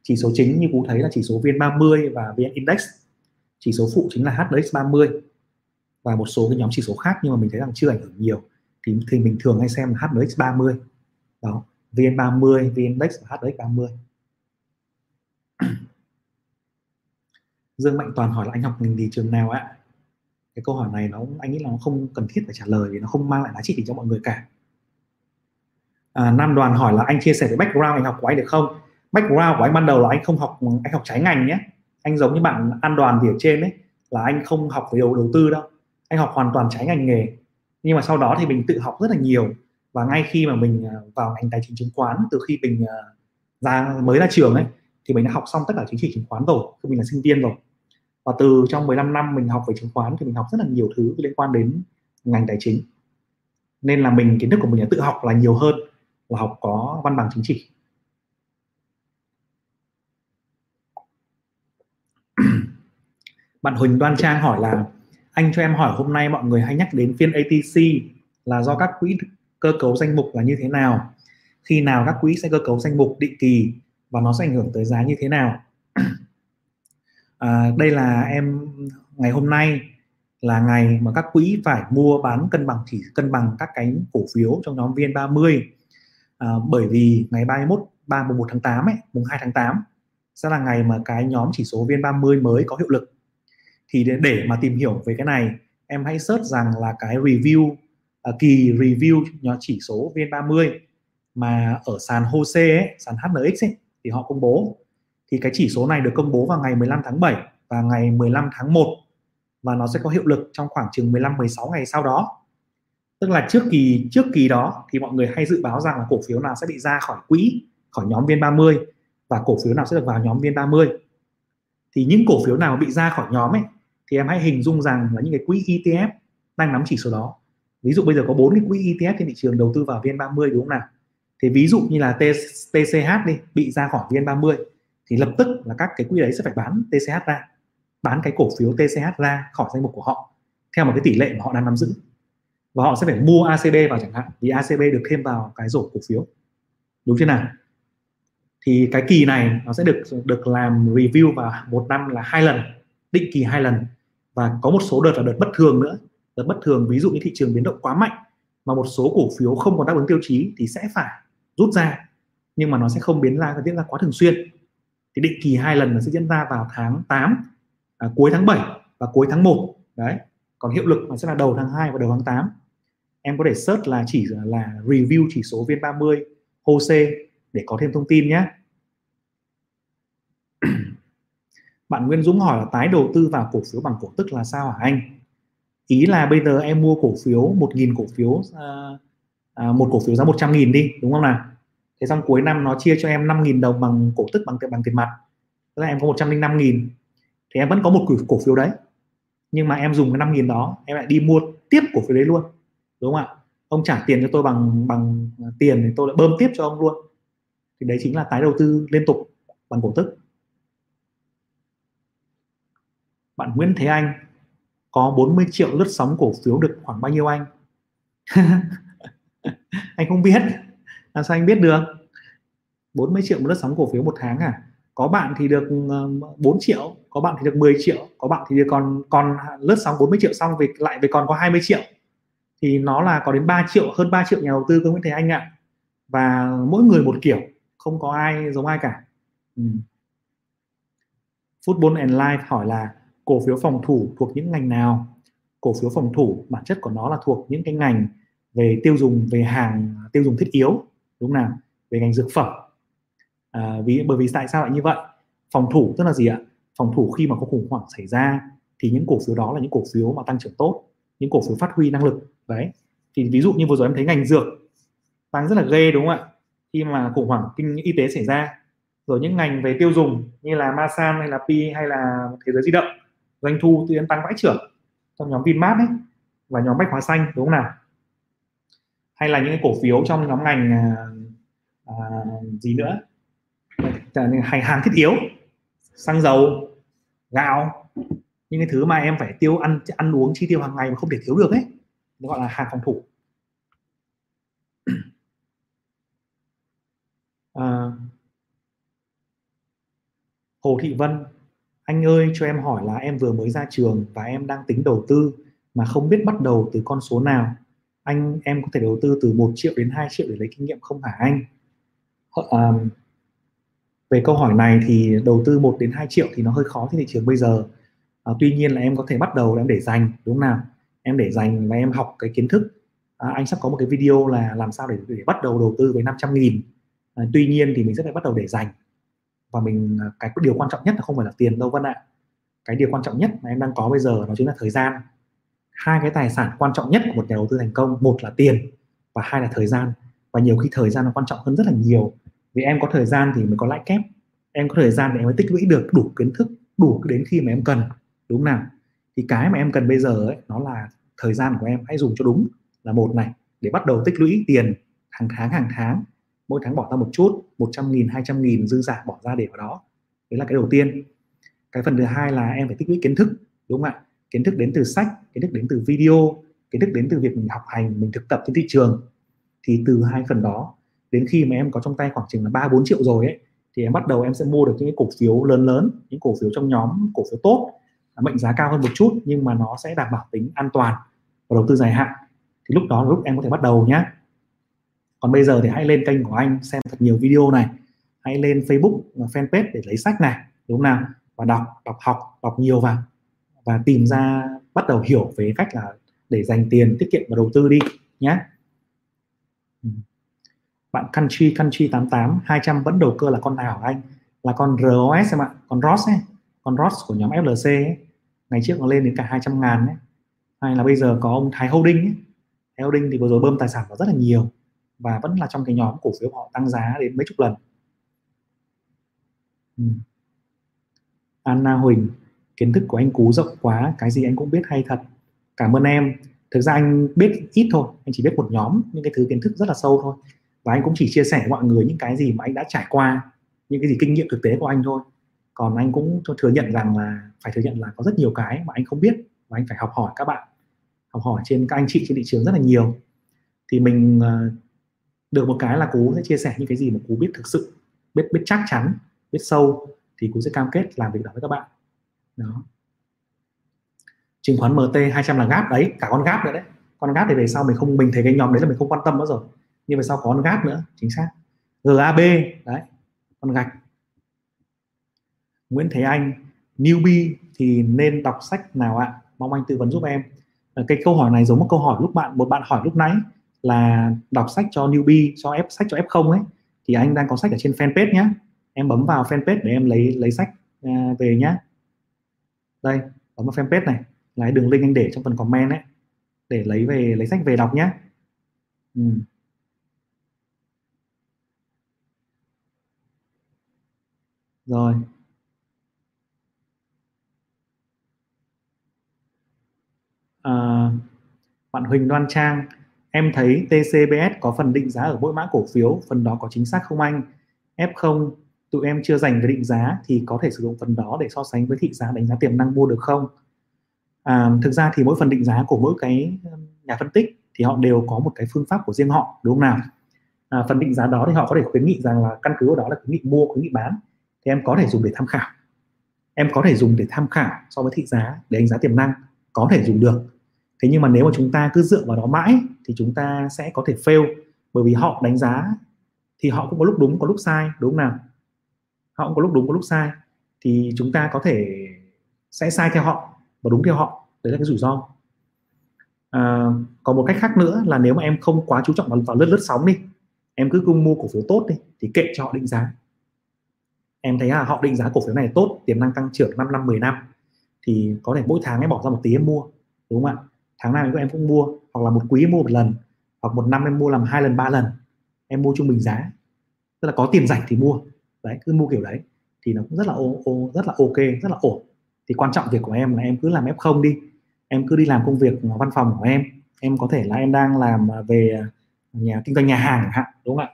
Speaker 1: Chỉ số chính như cú thấy là chỉ số VN30 và VN Index chỉ số phụ chính là HNX 30 và một số cái nhóm chỉ số khác nhưng mà mình thấy rằng chưa ảnh hưởng nhiều. Thì thì mình thường hay xem là HNX 30 đó VN30 VN Index và HNX 30 Dương Mạnh Toàn hỏi là anh học ngành gì trường nào ạ? Cái câu hỏi này nó anh nghĩ là nó không cần thiết phải trả lời vì nó không mang lại giá trị gì cho mọi người cả. À, Nam Đoàn hỏi là anh chia sẻ về background anh học của anh được không? Background của anh ban đầu là anh không học anh học trái ngành nhé anh giống như bạn An Đoàn thì ở trên đấy là anh không học về đầu đầu tư đâu. Anh học hoàn toàn trái ngành nghề. Nhưng mà sau đó thì mình tự học rất là nhiều. Và ngay khi mà mình à, vào ngành tài chính chứng khoán, từ khi mình à, ra mới ra trường ấy, thì mình đã học xong tất cả chứng chỉ chứng khoán rồi, khi mình là sinh viên rồi. Và từ trong 15 năm mình học về chứng khoán thì mình học rất là nhiều thứ liên quan đến ngành tài chính. Nên là mình, kiến thức của mình là tự học là nhiều hơn là học có văn bằng chứng chỉ. Bạn Huỳnh Đoan Trang hỏi là anh cho em hỏi hôm nay mọi người hay nhắc đến phiên ATC là do các quỹ cơ cấu danh mục là như thế nào? Khi nào các quỹ sẽ cơ cấu danh mục định kỳ và nó sẽ ảnh hưởng tới giá như thế nào? À, đây là em ngày hôm nay là ngày mà các quỹ phải mua bán cân bằng chỉ cân bằng các cái cổ phiếu trong nhóm VN30 à, bởi vì ngày 31 3 mùng 1 tháng 8 ấy, mùng 2 tháng 8 sẽ là ngày mà cái nhóm chỉ số VN30 mới có hiệu lực thì để, để mà tìm hiểu về cái này em hãy search rằng là cái review à, kỳ review nhóm chỉ số VN30 mà ở sàn HOSE ấy, sàn HNX ấy, thì họ công bố thì cái chỉ số này được công bố vào ngày 15 tháng 7 và ngày 15 tháng 1 và nó sẽ có hiệu lực trong khoảng chừng 15 16 ngày sau đó. Tức là trước kỳ trước kỳ đó thì mọi người hay dự báo rằng là cổ phiếu nào sẽ bị ra khỏi quỹ, khỏi nhóm VN30 và cổ phiếu nào sẽ được vào nhóm VN30. Thì những cổ phiếu nào bị ra khỏi nhóm ấy thì em hãy hình dung rằng là những cái quỹ ETF đang nắm chỉ số đó. Ví dụ bây giờ có bốn cái quỹ ETF trên thị trường đầu tư vào VN30 đúng không nào? Thì ví dụ như là TCH đi, bị ra khỏi VN30 thì lập tức là các cái quỹ đấy sẽ phải bán TCH ra, bán cái cổ phiếu TCH ra khỏi danh mục của họ, theo một cái tỷ lệ mà họ đang nắm giữ và họ sẽ phải mua ACB vào chẳng hạn, vì ACB được thêm vào cái rổ cổ phiếu đúng chưa nào thì cái kỳ này nó sẽ được được làm review vào một năm là hai lần định kỳ hai lần. Và có một số đợt là đợt bất thường nữa. Đợt bất thường ví dụ như thị trường biến động quá mạnh mà một số cổ phiếu không còn đáp ứng tiêu chí thì sẽ phải rút ra. Nhưng mà nó sẽ không biến ra diễn ra quá thường xuyên. Thì định kỳ hai lần nó sẽ diễn ra vào tháng 8 à, cuối tháng 7 và cuối tháng 1 đấy còn hiệu lực nó sẽ là đầu tháng 2 và đầu tháng 8 em có thể search là chỉ là review chỉ số VN30 HOSE để có thêm thông tin nhé bạn Nguyên Dũng hỏi là tái đầu tư vào cổ phiếu bằng cổ tức là sao hả anh? Ý là bây giờ em mua cổ phiếu 1.000 cổ phiếu à, à, một cổ phiếu giá 100.000 đi đúng không nào? Thế xong cuối năm nó chia cho em 5.000 đồng bằng cổ tức bằng bằng tiền mặt. Tức là em có 105.000 thì em vẫn có một cổ, cổ phiếu đấy. Nhưng mà em dùng cái 5.000 đó em lại đi mua tiếp cổ phiếu đấy luôn. Đúng không ạ? Ông trả tiền cho tôi bằng bằng tiền thì tôi lại bơm tiếp cho ông luôn. Thì đấy chính là tái đầu tư liên tục bằng cổ tức. Bạn Nguyễn Thế Anh, có 40 triệu lướt sóng cổ phiếu được khoảng bao nhiêu anh? Anh không biết. Làm sao anh biết được? 40 triệu một lướt sóng cổ phiếu một tháng à? Có bạn thì được ờ, 4 triệu, có bạn thì được 10 triệu, có bạn thì còn còn lướt sóng 40 triệu xong về, lại về còn có 20 triệu. Thì nó là có đến 3 triệu, hơn 3 triệu nhà đầu tư cơ Nguyễn Thế Anh ạ. À. và mỗi người một kiểu, không có ai giống ai cả. Ừ. Football and Life hỏi là cổ phiếu phòng thủ thuộc những ngành nào? Cổ phiếu phòng thủ bản chất của nó là thuộc những cái ngành về tiêu dùng về hàng tiêu dùng thiết yếu đúng không nào? Về ngành dược phẩm. À, vì bởi vì tại sao lại như vậy? Phòng thủ tức là gì ạ? Phòng thủ khi mà có khủng hoảng xảy ra thì những cổ phiếu đó là những cổ phiếu mà tăng trưởng tốt những cổ phiếu phát huy năng lực đấy. Thì ví dụ như vừa rồi em thấy ngành dược tăng rất là ghê đúng không ạ? Khi mà khủng hoảng kinh y tế xảy ra. Rồi những ngành về tiêu dùng như là Masan hay là Pi hay là thế giới di động doanh thu tự nhiên tăng vãi trưởng trong nhóm Vinmart ấy và nhóm bách hóa xanh đúng không nào? Hay là những cổ phiếu trong nhóm ngành à, à, gì nữa? Hay hàng thiết yếu xăng dầu gạo những cái thứ mà em phải tiêu ăn ăn uống chi tiêu hàng ngày mà không thể thiếu được ấy nó gọi là hàng phòng thủ. À, Hồ Thị Vân anh ơi cho em hỏi là em vừa mới ra trường và em đang tính đầu tư mà không biết bắt đầu từ con số nào. Anh em có thể đầu tư từ 1 triệu đến 2 triệu để lấy kinh nghiệm không hả anh? À, về câu hỏi này thì đầu tư 1 đến 2 triệu thì nó hơi khó trên thị trường bây giờ. À, tuy nhiên là em có thể bắt đầu em để dành đúng không nào? Em để dành và em học cái kiến thức. À, anh sắp có một cái video là làm sao để, để bắt đầu đầu tư với 500 nghìn. À, tuy nhiên thì mình sẽ phải bắt đầu để dành và mình à, cái điều quan trọng nhất là không phải là tiền đâu Vân ạ. Cái điều quan trọng nhất mà em đang có bây giờ đó chính là thời gian. Hai cái tài sản quan trọng nhất của một nhà đầu tư thành công, một là tiền và hai là thời gian. Và nhiều khi thời gian nó quan trọng hơn rất là nhiều. Vì em có thời gian thì mới có lãi kép. Em có thời gian để em mới tích lũy được đủ kiến thức, đủ đến khi mà em cần. Đúng không nào? Thì cái mà em cần bây giờ ấy, nó là thời gian của em. Hãy dùng cho đúng là một này, để bắt đầu tích lũy tiền hàng tháng hàng tháng mỗi tháng bỏ ra một chút 100 nghìn 200 nghìn, dư giả bỏ ra để vào đó. Đấy là cái đầu tiên. Cái phần thứ hai là em phải tích lũy kiến thức, đúng không ạ? Kiến thức đến từ sách, kiến thức đến từ video, kiến thức đến từ việc mình học hành, mình thực tập trên thị trường. Thì từ hai phần đó, đến khi mà em có trong tay khoảng chừng là ba, bốn triệu rồi ấy, thì em bắt đầu em sẽ mua được những cái cổ phiếu lớn lớn, những cổ phiếu trong nhóm, cổ phiếu tốt à, mệnh giá cao hơn một chút, nhưng mà nó sẽ đảm bảo tính an toàn và đầu tư dài hạn. Thì lúc đó là lúc em có thể bắt đầu nhé còn bây giờ thì hãy lên kênh của anh xem thật nhiều video này. Hãy lên Facebook và fanpage để lấy sách này, đúng không nào? Và đọc đọc học, đọc nhiều vào. Và tìm ra, bắt đầu hiểu về cách là để dành tiền, tiết kiệm và đầu tư đi nhé ừ. bạn country country 88 200 vẫn đầu cơ là con nào anh? Là con ROS em ạ, con ROS ấy, con ROS của nhóm FLC ấy. ngày trước nó lên đến cả 200 ngàn ấy. hay là bây giờ có ông Thái Holding ấy. Thái Holding thì vừa rồi bơm tài sản vào rất là nhiều và vẫn là trong cái nhóm cổ phiếu họ tăng giá đến mấy chục lần. Ừ. Anna Huỳnh, kiến thức của anh cú rộng quá, cái gì anh cũng biết hay thật. Cảm ơn em. Thực ra anh biết ít thôi, anh chỉ biết một nhóm, những cái thứ kiến thức rất là sâu thôi. Và anh cũng chỉ chia sẻ với mọi người những cái gì mà anh đã trải qua, những cái gì kinh nghiệm thực tế của anh thôi. Còn anh cũng thừa nhận rằng là, phải thừa nhận là có rất nhiều cái mà anh không biết và anh phải học hỏi các bạn. Học hỏi trên các anh chị trên thị trường rất là nhiều. Thì mình ờ, được một cái là cú sẽ chia sẻ những cái gì mà cú biết thực sự, biết biết chắc chắn, biết sâu, thì cú sẽ cam kết làm việc đó với các bạn. Đó. Chứng khoán MT 200 là gáp. Đấy, cả con gáp nữa đấy. Con gáp thì về sau mình không, mình thấy cái nhóm đấy là mình không quan tâm nữa rồi. Nhưng về sau có con gáp nữa, chính xác. GAB đấy, con gạch. Nguyễn Thế Anh, newbie thì nên đọc sách nào ạ? Mong anh tư vấn giúp em. Cái câu hỏi này giống một câu hỏi lúc bạn, một bạn hỏi lúc nãy là đọc sách cho newbie cho ép sách cho f0 ấy thì anh đang có sách ở trên fanpage nhé em bấm vào fanpage để em lấy lấy sách uh, về nhé đây bấm vào fanpage này. Là đường link anh để trong phần comment ấy để lấy về lấy sách về đọc nhé ừ. rồi. À, bạn Huỳnh Đoan Trang em thấy TCBS có phần định giá ở mỗi mã cổ phiếu phần đó có chính xác không anh? F0 tụi em chưa dành cái định giá thì có thể sử dụng phần đó để so sánh với thị giá đánh giá tiềm năng mua được không? À, thực ra thì mỗi phần định giá của mỗi cái nhà phân tích thì họ đều có một cái phương pháp của riêng họ đúng không nào? À, phần định giá đó thì họ có thể khuyến nghị rằng là căn cứ vào đó là khuyến nghị mua khuyến nghị bán thì em có thể dùng để tham khảo. Em có thể dùng để tham khảo so với thị giá để đánh giá tiềm năng có thể dùng được thế nhưng mà nếu mà chúng ta cứ dựa vào đó mãi thì chúng ta sẽ có thể fail. Bởi vì họ đánh giá thì họ cũng có lúc đúng có lúc sai đúng không nào? Họ cũng có lúc đúng có lúc sai. Thì chúng ta có thể sẽ sai theo họ và đúng theo họ. Đấy là cái rủi ro. À, còn một cách khác nữa là nếu mà em không quá chú trọng vào, vào lướt lướt sóng đi em cứ cung mua cổ phiếu tốt đi thì kệ cho họ định giá. Em thấy là họ định giá cổ phiếu này tốt tiềm năng tăng trưởng 5 năm 10 năm thì có thể mỗi tháng em bỏ ra một tí em mua đúng không ạ? Tháng nào em cũng mua hoặc là một quý em mua một lần hoặc một năm em mua làm hai lần ba lần em mua trung bình giá. Tức là có tiền rảnh thì mua. Đấy cứ mua kiểu đấy. Thì nó cũng rất là ô, ô, rất là ok rất là ổn. Thì quan trọng việc của em là em cứ làm f không đi. Em cứ đi làm công việc văn phòng của em. Em có thể là em đang làm về nhà kinh doanh nhà hàng hạn đúng không ạ?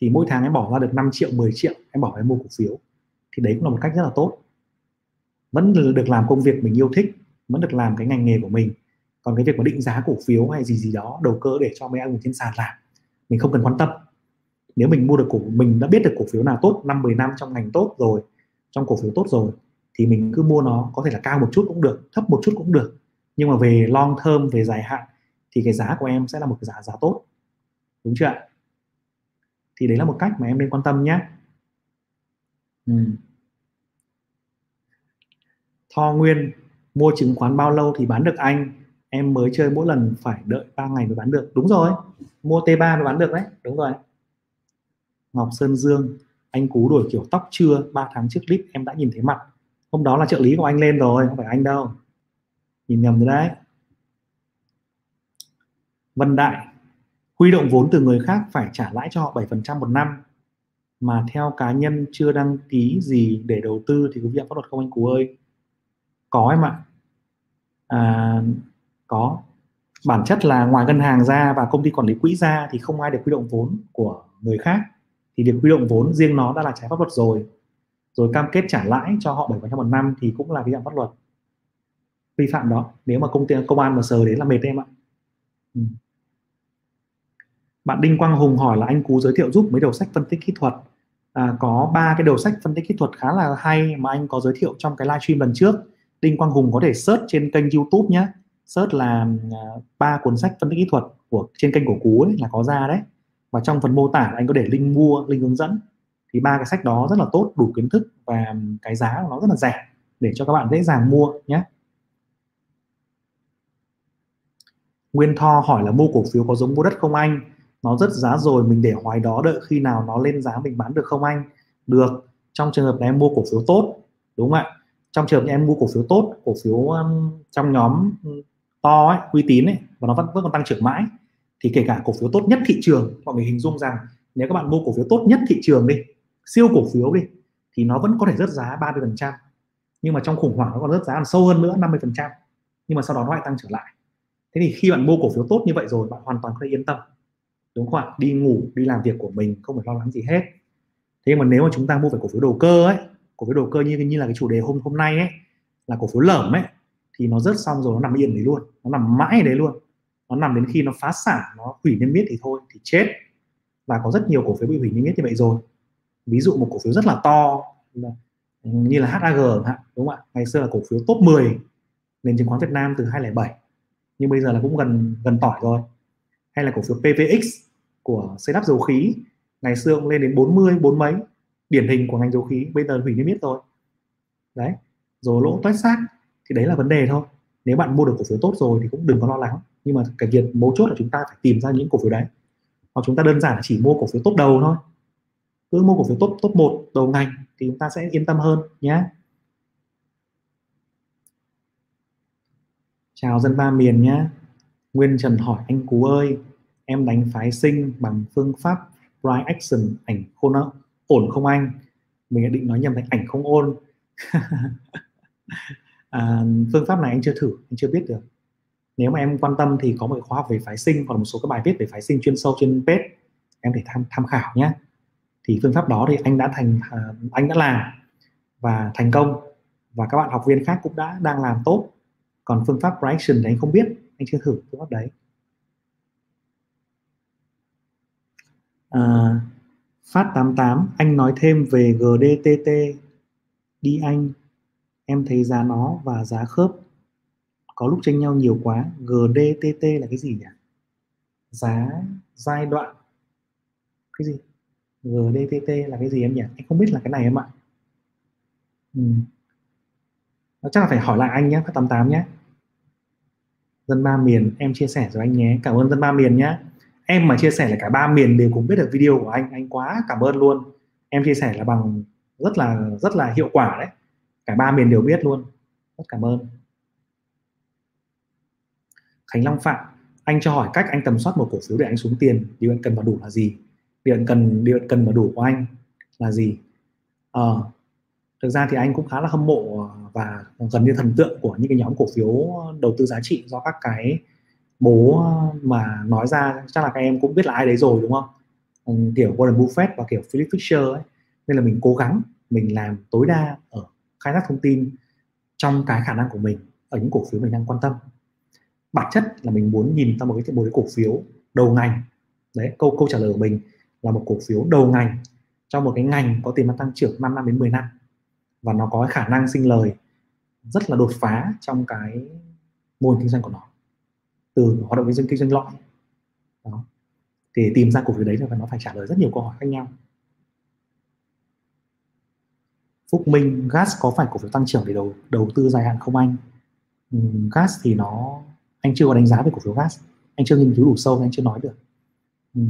Speaker 1: Thì mỗi tháng em bỏ ra được 5 triệu 10 triệu em bỏ em mua cổ phiếu. Thì đấy cũng là một cách rất là tốt. Vẫn được làm công việc mình yêu thích vẫn được làm cái ngành nghề của mình còn cái việc mà định giá cổ phiếu hay gì gì đó, đầu cơ để cho mấy anh trên sàn làm, mình không cần quan tâm. Nếu mình mua được cổ, mình đã biết được cổ phiếu nào tốt, năm 10 năm trong ngành tốt rồi, trong cổ phiếu tốt rồi, thì mình cứ mua nó, có thể là cao một chút cũng được, thấp một chút cũng được. Nhưng mà về long term, về dài hạn, thì cái giá của em sẽ là một cái giá giá tốt. Đúng chưa ạ? Thì đấy là một cách mà em nên quan tâm nhé. Ừ. Tho Nguyên, mua chứng khoán bao lâu thì bán được anh? Em mới chơi mỗi lần phải đợi 3 ngày mới bán được. Đúng rồi mua T3 mới bán được đấy. Đúng rồi. Ngọc Sơn Dương anh cú đổi kiểu tóc chưa? 3 tháng trước clip em đã nhìn thấy mặt. Hôm đó là trợ lý của anh lên rồi không phải anh đâu. Nhìn nhầm rồi đấy. Vân Đại huy động vốn từ người khác phải trả lãi cho họ 7% một năm. Mà theo cá nhân chưa đăng ký gì để đầu tư thì có vi phạm pháp luật không anh Cú ơi? Có em ạ. À, có. Bản chất là ngoài ngân hàng ra và công ty quản lý quỹ ra thì không ai được huy động vốn của người khác. Thì việc huy động vốn riêng nó đã là trái pháp luật rồi. Rồi cam kết trả lãi cho họ 7% một năm thì cũng là vi phạm pháp luật. Vi phạm đó nếu mà công ty công an mà sờ đến là mệt em ạ. Ừ. bạn Đinh Quang Hùng hỏi là anh Cú giới thiệu giúp mấy đầu sách phân tích kỹ thuật. À, có ba cái đầu sách phân tích kỹ thuật khá là hay mà anh có giới thiệu trong cái livestream lần trước. Đinh Quang Hùng có thể search trên kênh YouTube nhé search là à, ba cuốn sách phân tích kỹ thuật của trên kênh của Cú ấy, là có ra đấy. Và trong phần mô tả anh có để link mua link hướng dẫn. Thì ba cái sách đó rất là tốt đủ kiến thức và cái giá của nó rất là rẻ để cho các bạn dễ dàng mua nhé. Nguyên Tho hỏi là mua cổ phiếu có giống mua đất không anh? Nó rất giá rồi mình để hoài đó đợi khi nào nó lên giá mình bán được không anh? Được trong trường hợp này em mua cổ phiếu tốt. Đúng không ạ. Trong trường hợp em mua cổ phiếu tốt cổ phiếu um, trong nhóm to ấy, uy tín ấy và nó vẫn vẫn còn tăng trưởng mãi. Thì kể cả cổ phiếu tốt nhất thị trường mọi người hình dung rằng nếu các bạn mua cổ phiếu tốt nhất thị trường đi siêu cổ phiếu đi thì nó vẫn có thể rớt giá 30% nhưng mà trong khủng hoảng nó còn rớt giá còn sâu hơn nữa 50% nhưng mà sau đó nó lại tăng trở lại. Thế thì khi bạn mua cổ phiếu tốt như vậy rồi bạn hoàn toàn có thể yên tâm. Đúng không ạ? Đi ngủ đi làm việc của mình không phải lo lắng gì hết. Thế mà nếu mà chúng ta mua phải cổ phiếu đầu cơ ấy cổ phiếu đầu cơ như như là cái chủ đề hôm hôm nay ấy là cổ phiếu lởm ấy thì nó rớt xong rồi nó nằm yên đấy luôn. Nó nằm mãi đấy luôn. Nó nằm đến khi nó phá sản, nó hủy niêm yết thì thôi, thì chết. Và có rất nhiều cổ phiếu bị hủy niêm yết như vậy rồi. Ví dụ một cổ phiếu rất là to, như là HAG đúng không ạ? Ngày xưa là cổ phiếu top 10 nền chứng khoán Việt Nam từ 2007 nhưng bây giờ là cũng gần gần tỏi rồi. Hay là cổ phiếu PVX của xây lắp dầu khí. Ngày xưa cũng lên đến 40 bốn mấy. Điển hình của ngành dầu khí, bây giờ hủy niêm yết rồi. Đấy. Rồi lỗ toét xác thì đấy là vấn đề thôi. Nếu bạn mua được cổ phiếu tốt rồi thì cũng đừng có lo lắng. Nhưng mà cái việc mấu chốt là chúng ta phải tìm ra những cổ phiếu đấy. Hoặc chúng ta đơn giản là chỉ mua cổ phiếu tốt đầu thôi. Cứ mua cổ phiếu tốt top một đầu ngành thì chúng ta sẽ yên tâm hơn nhé. Chào dân ba miền nhé. Nguyên Trần hỏi, anh Cú ơi, em đánh phái sinh bằng phương pháp price action, ảnh khôn ổn không anh? Mình định nói nhầm thành ảnh không ôn. à, phương pháp này anh chưa thử anh chưa biết được. Nếu mà em quan tâm thì có một khóa học về phái sinh hoặc một số các bài viết về phái sinh chuyên sâu trên page em thể tham tham khảo nhé thì phương pháp đó thì anh đã thành à, anh đã làm và thành công và các bạn học viên khác cũng đã đang làm tốt. Còn phương pháp prediction thì anh không biết anh chưa thử phương pháp đấy. À, phát 88 anh nói thêm về GDTT đi anh em thấy giá nó và giá khớp có lúc tranh nhau nhiều quá. GDTT là cái gì nhỉ? Giá giai đoạn. Cái gì? GDTT là cái gì em nhỉ? Em không biết là cái này em ạ. Ừ. chắc là phải hỏi lại anh nhé phát 88 nhé dân ba miền, em chia sẻ rồi anh nhé. Cảm ơn dân ba miền nhé em mà chia sẻ là cả ba miền đều cùng biết được video của anh. Anh quá cảm ơn luôn. Em chia sẻ là bằng rất là rất là hiệu quả đấy cả ba miền đều biết luôn. Rất cảm ơn. Khánh Long Phạm anh cho hỏi cách anh tầm soát một cổ phiếu để anh xuống tiền điều anh cần và đủ là gì? Điều anh cần điều anh cần và đủ của anh là gì? À, thực ra thì anh cũng khá là hâm mộ và gần như thần tượng của những cái nhóm cổ phiếu đầu tư giá trị do các cái bố mà nói ra. Chắc là các em cũng biết là ai đấy rồi đúng không? Ừ, kiểu Warren Buffett và kiểu Philip Fisher ấy. Nên là mình cố gắng mình làm tối đa ở khai thác thông tin trong cái khả năng của mình, ở những cổ phiếu mình đang quan tâm. Bản chất là mình muốn nhìn ra một cái một cái cổ phiếu đầu ngành. Đấy, câu câu trả lời của mình là một cổ phiếu đầu ngành, trong một cái ngành có tiềm năng tăng trưởng 5 năm đến 10 năm. Và nó có khả năng sinh lời rất là đột phá trong cái mô hình kinh doanh của nó, từ hoạt động kinh doanh kinh doanh lõi. Đó. Thì tìm ra cổ phiếu đấy là nó phải trả lời rất nhiều câu hỏi khác nhau. Phúc Minh gas có phải cổ phiếu tăng trưởng để đầu đầu tư dài hạn không anh? Ừ, gas thì nó anh chưa có đánh giá về cổ phiếu gas anh chưa nghiên cứu đủ sâu nên anh chưa nói được. Ừ.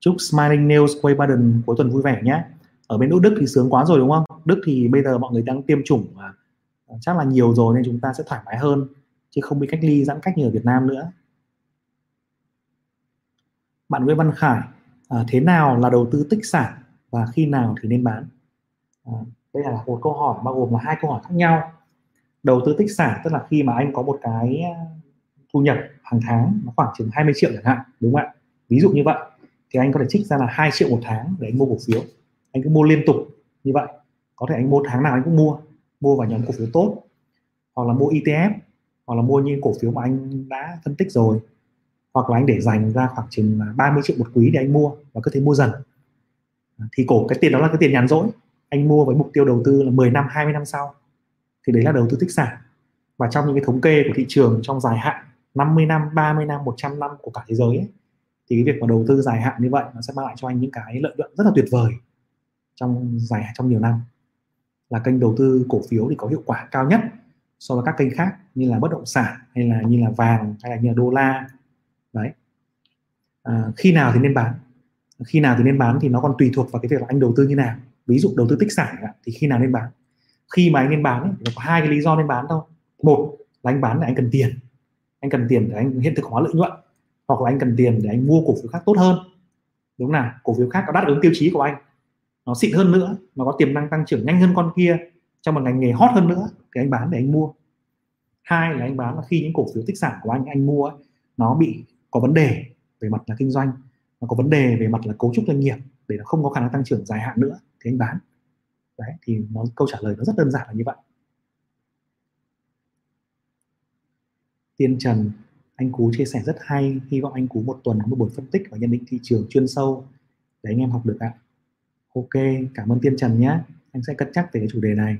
Speaker 1: Chúc Smiling Nails quay Baden cuối tuần vui vẻ nhé. Ở bên Đức thì sướng quá rồi đúng không? Đức thì bây giờ mọi người đang tiêm chủng và à, chắc là nhiều rồi nên chúng ta sẽ thoải mái hơn chứ không bị cách ly giãn cách như ở Việt Nam nữa. Bạn Nguyễn Văn Khải à, thế nào là đầu tư tích sản và khi nào thì nên bán? Ừ. đây là một câu hỏi, bao gồm là hai câu hỏi khác nhau. Đầu tư tích sản, tức là khi mà anh có một cái ờ, thu nhập hàng tháng nó khoảng chừng 20 triệu chẳng hạn, đúng không ạ? Ví dụ như vậy, thì anh có thể trích ra là 2 triệu một tháng để anh mua cổ phiếu. Anh cứ mua liên tục như vậy. Có thể anh mua tháng nào anh cũng mua mua vào nhóm cổ phiếu tốt, hoặc là mua ETF hoặc là mua những cổ phiếu mà anh đã phân tích rồi. Hoặc là anh để dành ra khoảng chừng 30 triệu một quý để anh mua và cứ thế mua dần. Thì cổ, cái tiền đó là cái tiền nhàn rỗi anh mua với mục tiêu đầu tư là 10 năm 20 năm sau thì đấy là đầu tư tích sản. Và trong những cái thống kê của thị trường trong dài hạn 50 năm 30 năm 100 năm của cả thế giới ấy, thì cái việc mà đầu tư dài hạn như vậy nó sẽ mang lại cho anh những cái lợi nhuận rất là tuyệt vời trong dài trong nhiều năm. Là kênh đầu tư cổ phiếu thì có hiệu quả cao nhất so với các kênh khác như là bất động sản hay là như là vàng hay là như là đô la. Đấy. À, khi nào thì nên bán? Khi nào thì nên bán thì nó còn tùy thuộc vào cái việc là anh đầu tư như nào ví dụ đầu tư tích sản thì khi nào nên bán? Khi mà anh nên bán ấy, thì có hai cái lý do nên bán thôi. Một là anh bán để anh cần tiền. Anh cần tiền để anh hiện thực hóa lợi nhuận hoặc là anh cần tiền để anh mua cổ phiếu khác tốt hơn. Đúng nào? Cổ phiếu khác có đáp ứng tiêu chí của anh. Nó xịn hơn nữa nó có tiềm năng tăng trưởng nhanh hơn con kia trong một ngành nghề hot hơn nữa thì anh bán để anh mua. Hai là anh bán là khi những cổ phiếu tích sản của anh anh mua ấy, nó bị có vấn đề về mặt là kinh doanh nó có vấn đề về mặt là cấu trúc doanh nghiệp để nó không có khả năng tăng trưởng dài hạn nữa thì anh bán. Đấy, thì nó, câu trả lời nó rất đơn giản là như vậy. Tiên trần, anh cú chia sẻ rất hay, hy vọng anh cú một tuần có một buổi phân tích và nhận định thị trường chuyên sâu. Để anh em học được ạ. Ok, cảm ơn tiên trần nhé. Anh sẽ cân nhắc về cái chủ đề này.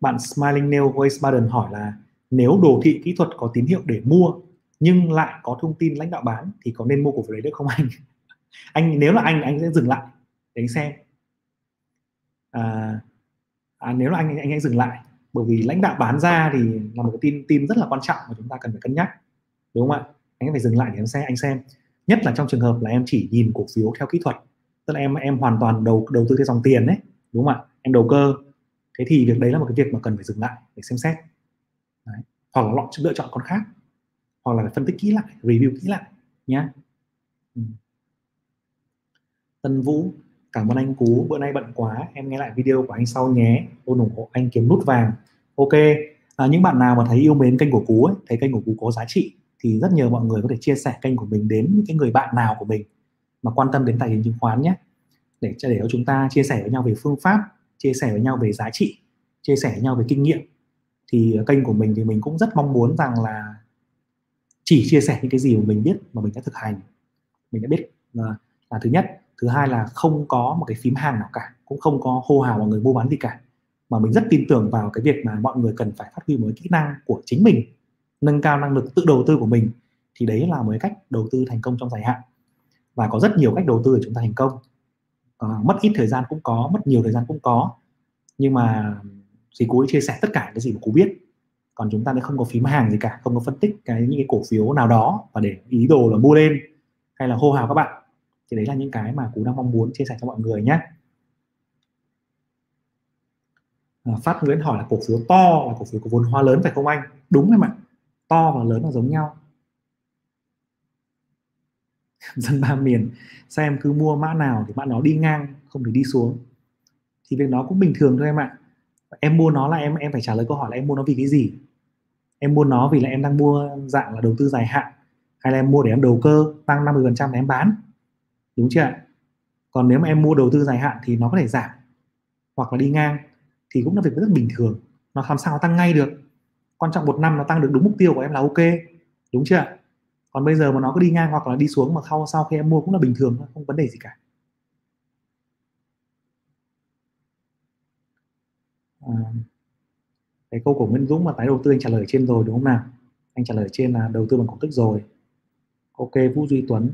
Speaker 1: Bạn Smiling Nail Voice hỏi là, nếu đồ thị kỹ thuật có tín hiệu để mua, nhưng lại có thông tin lãnh đạo bán, thì có nên mua cổ phiếu đấy được không anh? Anh, nếu là anh anh sẽ dừng lại anh xem à, à, nếu là anh anh anh dừng lại bởi vì lãnh đạo bán ra thì là một cái tin tin rất là quan trọng mà chúng ta cần phải cân nhắc đúng không ạ? Anh phải dừng lại để em xem anh xem. Nhất là trong trường hợp là em chỉ nhìn cổ phiếu theo kỹ thuật tức là em em hoàn toàn đầu đầu tư theo dòng tiền đấy đúng không ạ? Em đầu cơ. Thế thì việc đấy là một cái việc mà cần phải dừng lại để xem xét. Đấy. hoặc là lựa, lựa chọn con khác. Hoặc là phải phân tích kỹ lại review kỹ lại nhé ừ. Tân Vũ cảm ơn anh Cú bữa nay bận quá em nghe lại video của anh sau nhé. Tôi ủng hộ anh kiếm nút vàng. Ok à, những bạn nào mà thấy yêu mến kênh của Cú ấy, thấy kênh của Cú có giá trị thì rất nhiều mọi người có thể chia sẻ kênh của mình đến những cái người bạn nào của mình mà quan tâm đến tài chính chứng khoán nhé. Để cho để cho chúng ta chia sẻ với nhau về phương pháp chia sẻ với nhau về giá trị chia sẻ với nhau về kinh nghiệm. Thì à, kênh của mình thì mình cũng rất mong muốn rằng là chỉ chia sẻ những cái gì mà mình biết mà mình đã thực hành mình đã biết là, là thứ nhất thứ hai là không có một cái phím hàng nào cả cũng không có hô hào mọi người mua bán gì cả. Mà mình rất tin tưởng vào cái việc mà mọi người cần phải phát huy một kỹ năng của chính mình nâng cao năng lực tự đầu tư của mình thì đấy là một cái cách đầu tư thành công trong dài hạn. Và có rất nhiều cách đầu tư để chúng ta thành công. À, mất ít thời gian cũng có mất nhiều thời gian cũng có. Nhưng mà thì cô ấy chia sẻ tất cả cái gì mà cô biết. Còn chúng ta sẽ không có phím hàng gì cả không có phân tích cái những cái cổ phiếu nào đó và để ý đồ là mua lên hay là hô hào các bạn thì đấy là những cái mà cú đang mong muốn chia sẻ cho mọi người nhé. À, Phát nguyễn hỏi là cổ phiếu to là cổ phiếu có vốn hóa lớn phải không anh? Đúng em ạ. To và lớn là giống nhau. Dân ba miền, xem cứ mua mã nào thì mã nó đi ngang, không thì đi xuống. Thì việc đó cũng bình thường thôi em ạ. Em mua nó là em em phải trả lời câu hỏi là em mua nó vì cái gì? Em mua nó vì là em đang mua dạng là đầu tư dài hạn, hay là em mua để em đầu cơ, tăng 50% để em bán? Đúng chưa ạ? còn nếu mà em mua đầu tư dài hạn thì nó có thể giảm hoặc là đi ngang thì cũng là việc rất bình thường. Nó làm sao nó tăng ngay được? Quan trọng một năm nó tăng được đúng mục tiêu của em là ok. Đúng chưa còn bây giờ mà nó cứ đi ngang hoặc là đi xuống mà sau sau khi em mua cũng là bình thường không vấn đề gì cả. À, cái câu của Nguyễn Dũng mà tái đầu tư anh trả lời ở trên rồi đúng không nào? Anh trả lời ở trên là đầu tư bằng cổ tức rồi. Ok Vũ Duy Tuấn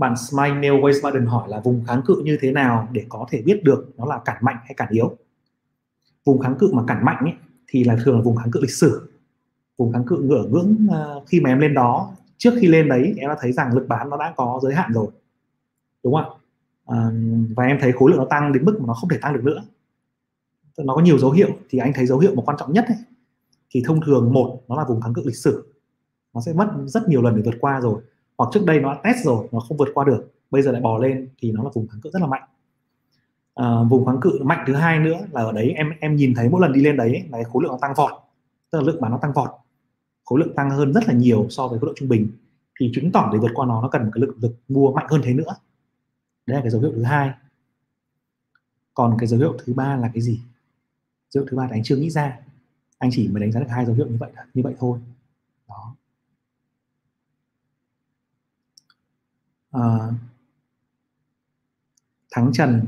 Speaker 1: bạn Smile Neil Weisbaden hỏi là vùng kháng cự như thế nào để có thể biết được nó là cản mạnh hay cản yếu? Vùng kháng cự mà cản mạnh ấy, thì là thường là vùng kháng cự lịch sử. Vùng kháng cự ngửa ngưỡng uh, khi mà em lên đó trước khi lên đấy em đã thấy rằng lực bán nó đã có giới hạn rồi. Đúng không ạ? Uh, và em thấy khối lượng nó tăng đến mức mà nó không thể tăng được nữa. Nó có nhiều dấu hiệu thì anh thấy dấu hiệu mà quan trọng nhất ấy, thì thông thường một nó là vùng kháng cự lịch sử. Nó sẽ mất rất nhiều lần để vượt qua rồi hoặc trước đây nó đã test rồi nó không vượt qua được bây giờ lại bò lên thì nó là vùng kháng cự rất là mạnh. À, vùng kháng cự mạnh thứ hai nữa là ở đấy em em nhìn thấy mỗi lần đi lên đấy là khối lượng nó tăng vọt tức là lượng bán nó tăng vọt. Khối lượng tăng hơn rất là nhiều so với khối lượng trung bình. Thì chứng tỏ để vượt qua nó nó cần một cái lực lực mua mạnh hơn thế nữa. Đấy là cái dấu hiệu thứ hai. Còn cái dấu hiệu thứ ba là cái gì? Dấu hiệu thứ ba là anh chưa nghĩ ra. Anh chỉ mới đánh giá được hai dấu hiệu như vậy như vậy thôi. Đó. Uh, thắng trần.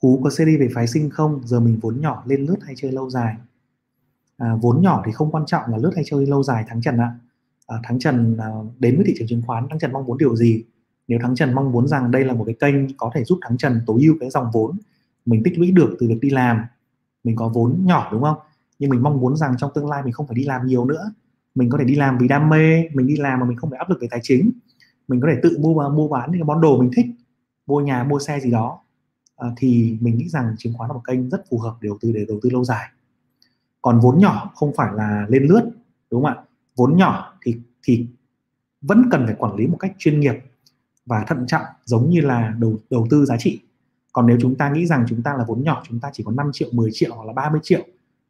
Speaker 1: Cú có series về phái sinh không? Giờ mình vốn nhỏ lên lướt hay chơi lâu dài? À, vốn nhỏ thì không quan trọng là lướt hay chơi lâu dài thắng trần ạ. À, thắng trần à, đến với thị trường chứng khoán thắng trần mong muốn điều gì? Nếu thắng trần mong muốn rằng đây là một cái kênh có thể giúp thắng trần tối ưu cái dòng vốn mình tích lũy được từ việc đi làm mình có vốn nhỏ đúng không? Nhưng mình mong muốn rằng trong tương lai mình không phải đi làm nhiều nữa. Mình có thể đi làm vì đam mê mình đi làm mà mình không phải áp lực về tài chính mình có thể tự mua mua bán những cái món đồ mình thích mua nhà mua xe gì đó à, thì mình nghĩ rằng chứng khoán là một kênh rất phù hợp để đầu tư để đầu tư lâu dài. Còn vốn nhỏ không phải là lên lướt đúng không ạ? Vốn nhỏ thì thì vẫn cần phải quản lý một cách chuyên nghiệp và thận trọng giống như là đầu đầu tư giá trị. Còn nếu chúng ta nghĩ rằng chúng ta là vốn nhỏ chúng ta chỉ có 5 triệu 10 triệu hoặc là 30 triệu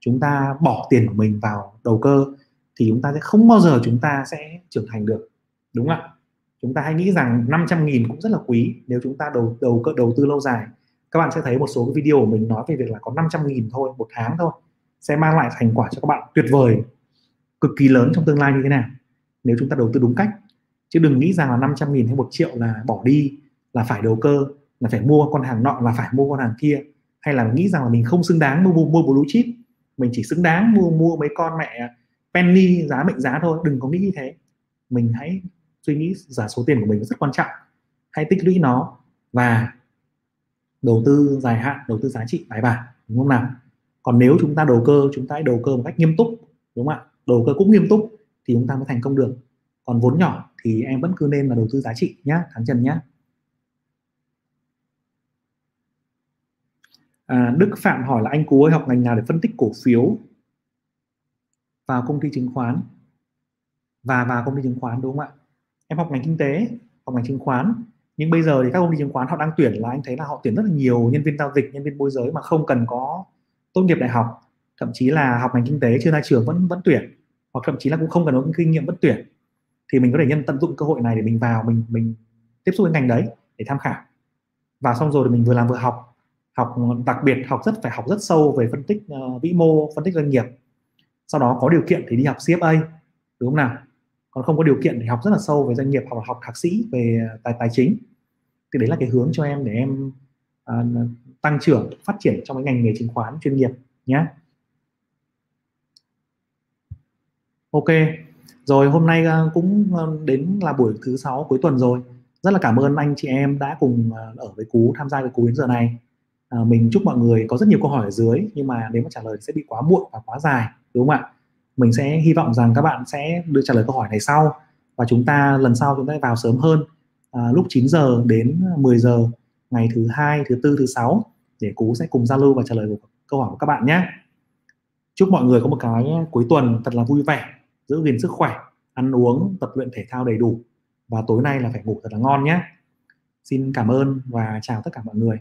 Speaker 1: chúng ta bỏ tiền của mình vào đầu cơ thì chúng ta sẽ không bao giờ chúng ta sẽ trưởng thành được đúng không ạ? Chúng ta hay nghĩ rằng 500 nghìn cũng rất là quý. Nếu chúng ta đầu đầu cơ, đầu tư lâu dài, các bạn sẽ thấy một số cái video của mình nói về việc là có 500 nghìn thôi, một tháng thôi, sẽ mang lại thành quả cho các bạn tuyệt vời, cực kỳ lớn trong tương lai như thế nào. Nếu chúng ta đầu tư đúng cách, chứ đừng nghĩ rằng là 500 nghìn hay một triệu là bỏ đi, là phải đầu cơ, là phải mua con hàng nọ, là phải mua con hàng kia, hay là nghĩ rằng là mình không xứng đáng mua mua blue chip, mình chỉ xứng đáng mua mua mấy con mẹ penny giá mệnh giá thôi, đừng có nghĩ như thế. Mình hãy suy nghĩ giả số tiền của mình rất quan trọng. Hãy tích lũy nó và đầu tư dài hạn đầu tư giá trị bài bản đúng không nào? Còn nếu chúng ta đầu cơ chúng ta hãy đầu cơ một cách nghiêm túc đúng không ạ? Đầu cơ cũng nghiêm túc thì chúng ta mới thành công được. Còn vốn nhỏ thì em vẫn cứ nên là đầu tư giá trị nhá thắng trần nhá. À, Đức Phạm hỏi là anh Cú ơi học ngành nào để phân tích cổ phiếu vào công ty chứng khoán? Và vào công ty chứng khoán đúng không ạ? Em học ngành kinh tế học ngành chứng khoán. Nhưng bây giờ thì các công ty chứng khoán họ đang tuyển là anh thấy là họ tuyển rất là nhiều nhân viên giao dịch nhân viên môi giới mà không cần có tốt nghiệp đại học. Thậm chí là học ngành kinh tế chưa ra trường vẫn vẫn tuyển hoặc thậm chí là cũng không cần có kinh nghiệm vẫn tuyển. Thì mình có thể nhân tận dụng cơ hội này để mình vào mình mình tiếp xúc với ngành đấy để tham khảo. Và xong rồi thì mình vừa làm vừa học. Học đặc biệt học rất phải học rất sâu về phân tích uh, vĩ mô phân tích doanh nghiệp. Sau đó có điều kiện thì đi học CFA đúng không nào? Còn không có điều kiện thì học rất là sâu về doanh nghiệp hoặc là học thạc sĩ về à, tài tài chính. Thì đấy là cái hướng cho em để em uh, tăng trưởng phát triển trong cái ngành nghề chứng khoán chuyên nghiệp nhé ok. Rồi hôm nay à, cũng đến là buổi thứ sáu cuối tuần rồi. Rất là cảm ơn anh chị em đã cùng ở với cú tham gia với cú đến giờ này. À, mình chúc mọi người có rất nhiều câu hỏi ở dưới nhưng mà nếu mà trả lời sẽ bị quá muộn và quá dài đúng không ạ? Mình sẽ hy vọng rằng các bạn sẽ đưa trả lời câu hỏi này sau và chúng ta lần sau chúng ta vào sớm hơn à, lúc 9 giờ đến 10 giờ ngày thứ hai thứ tư thứ sáu để cú sẽ cùng giao lưu và trả lời câu hỏi của các bạn nhé. Chúc mọi người có một cái cuối tuần thật là vui vẻ giữ gìn sức khỏe ăn uống tập luyện thể thao đầy đủ và tối nay là phải ngủ thật là ngon nhé. Xin cảm ơn và chào tất cả mọi người.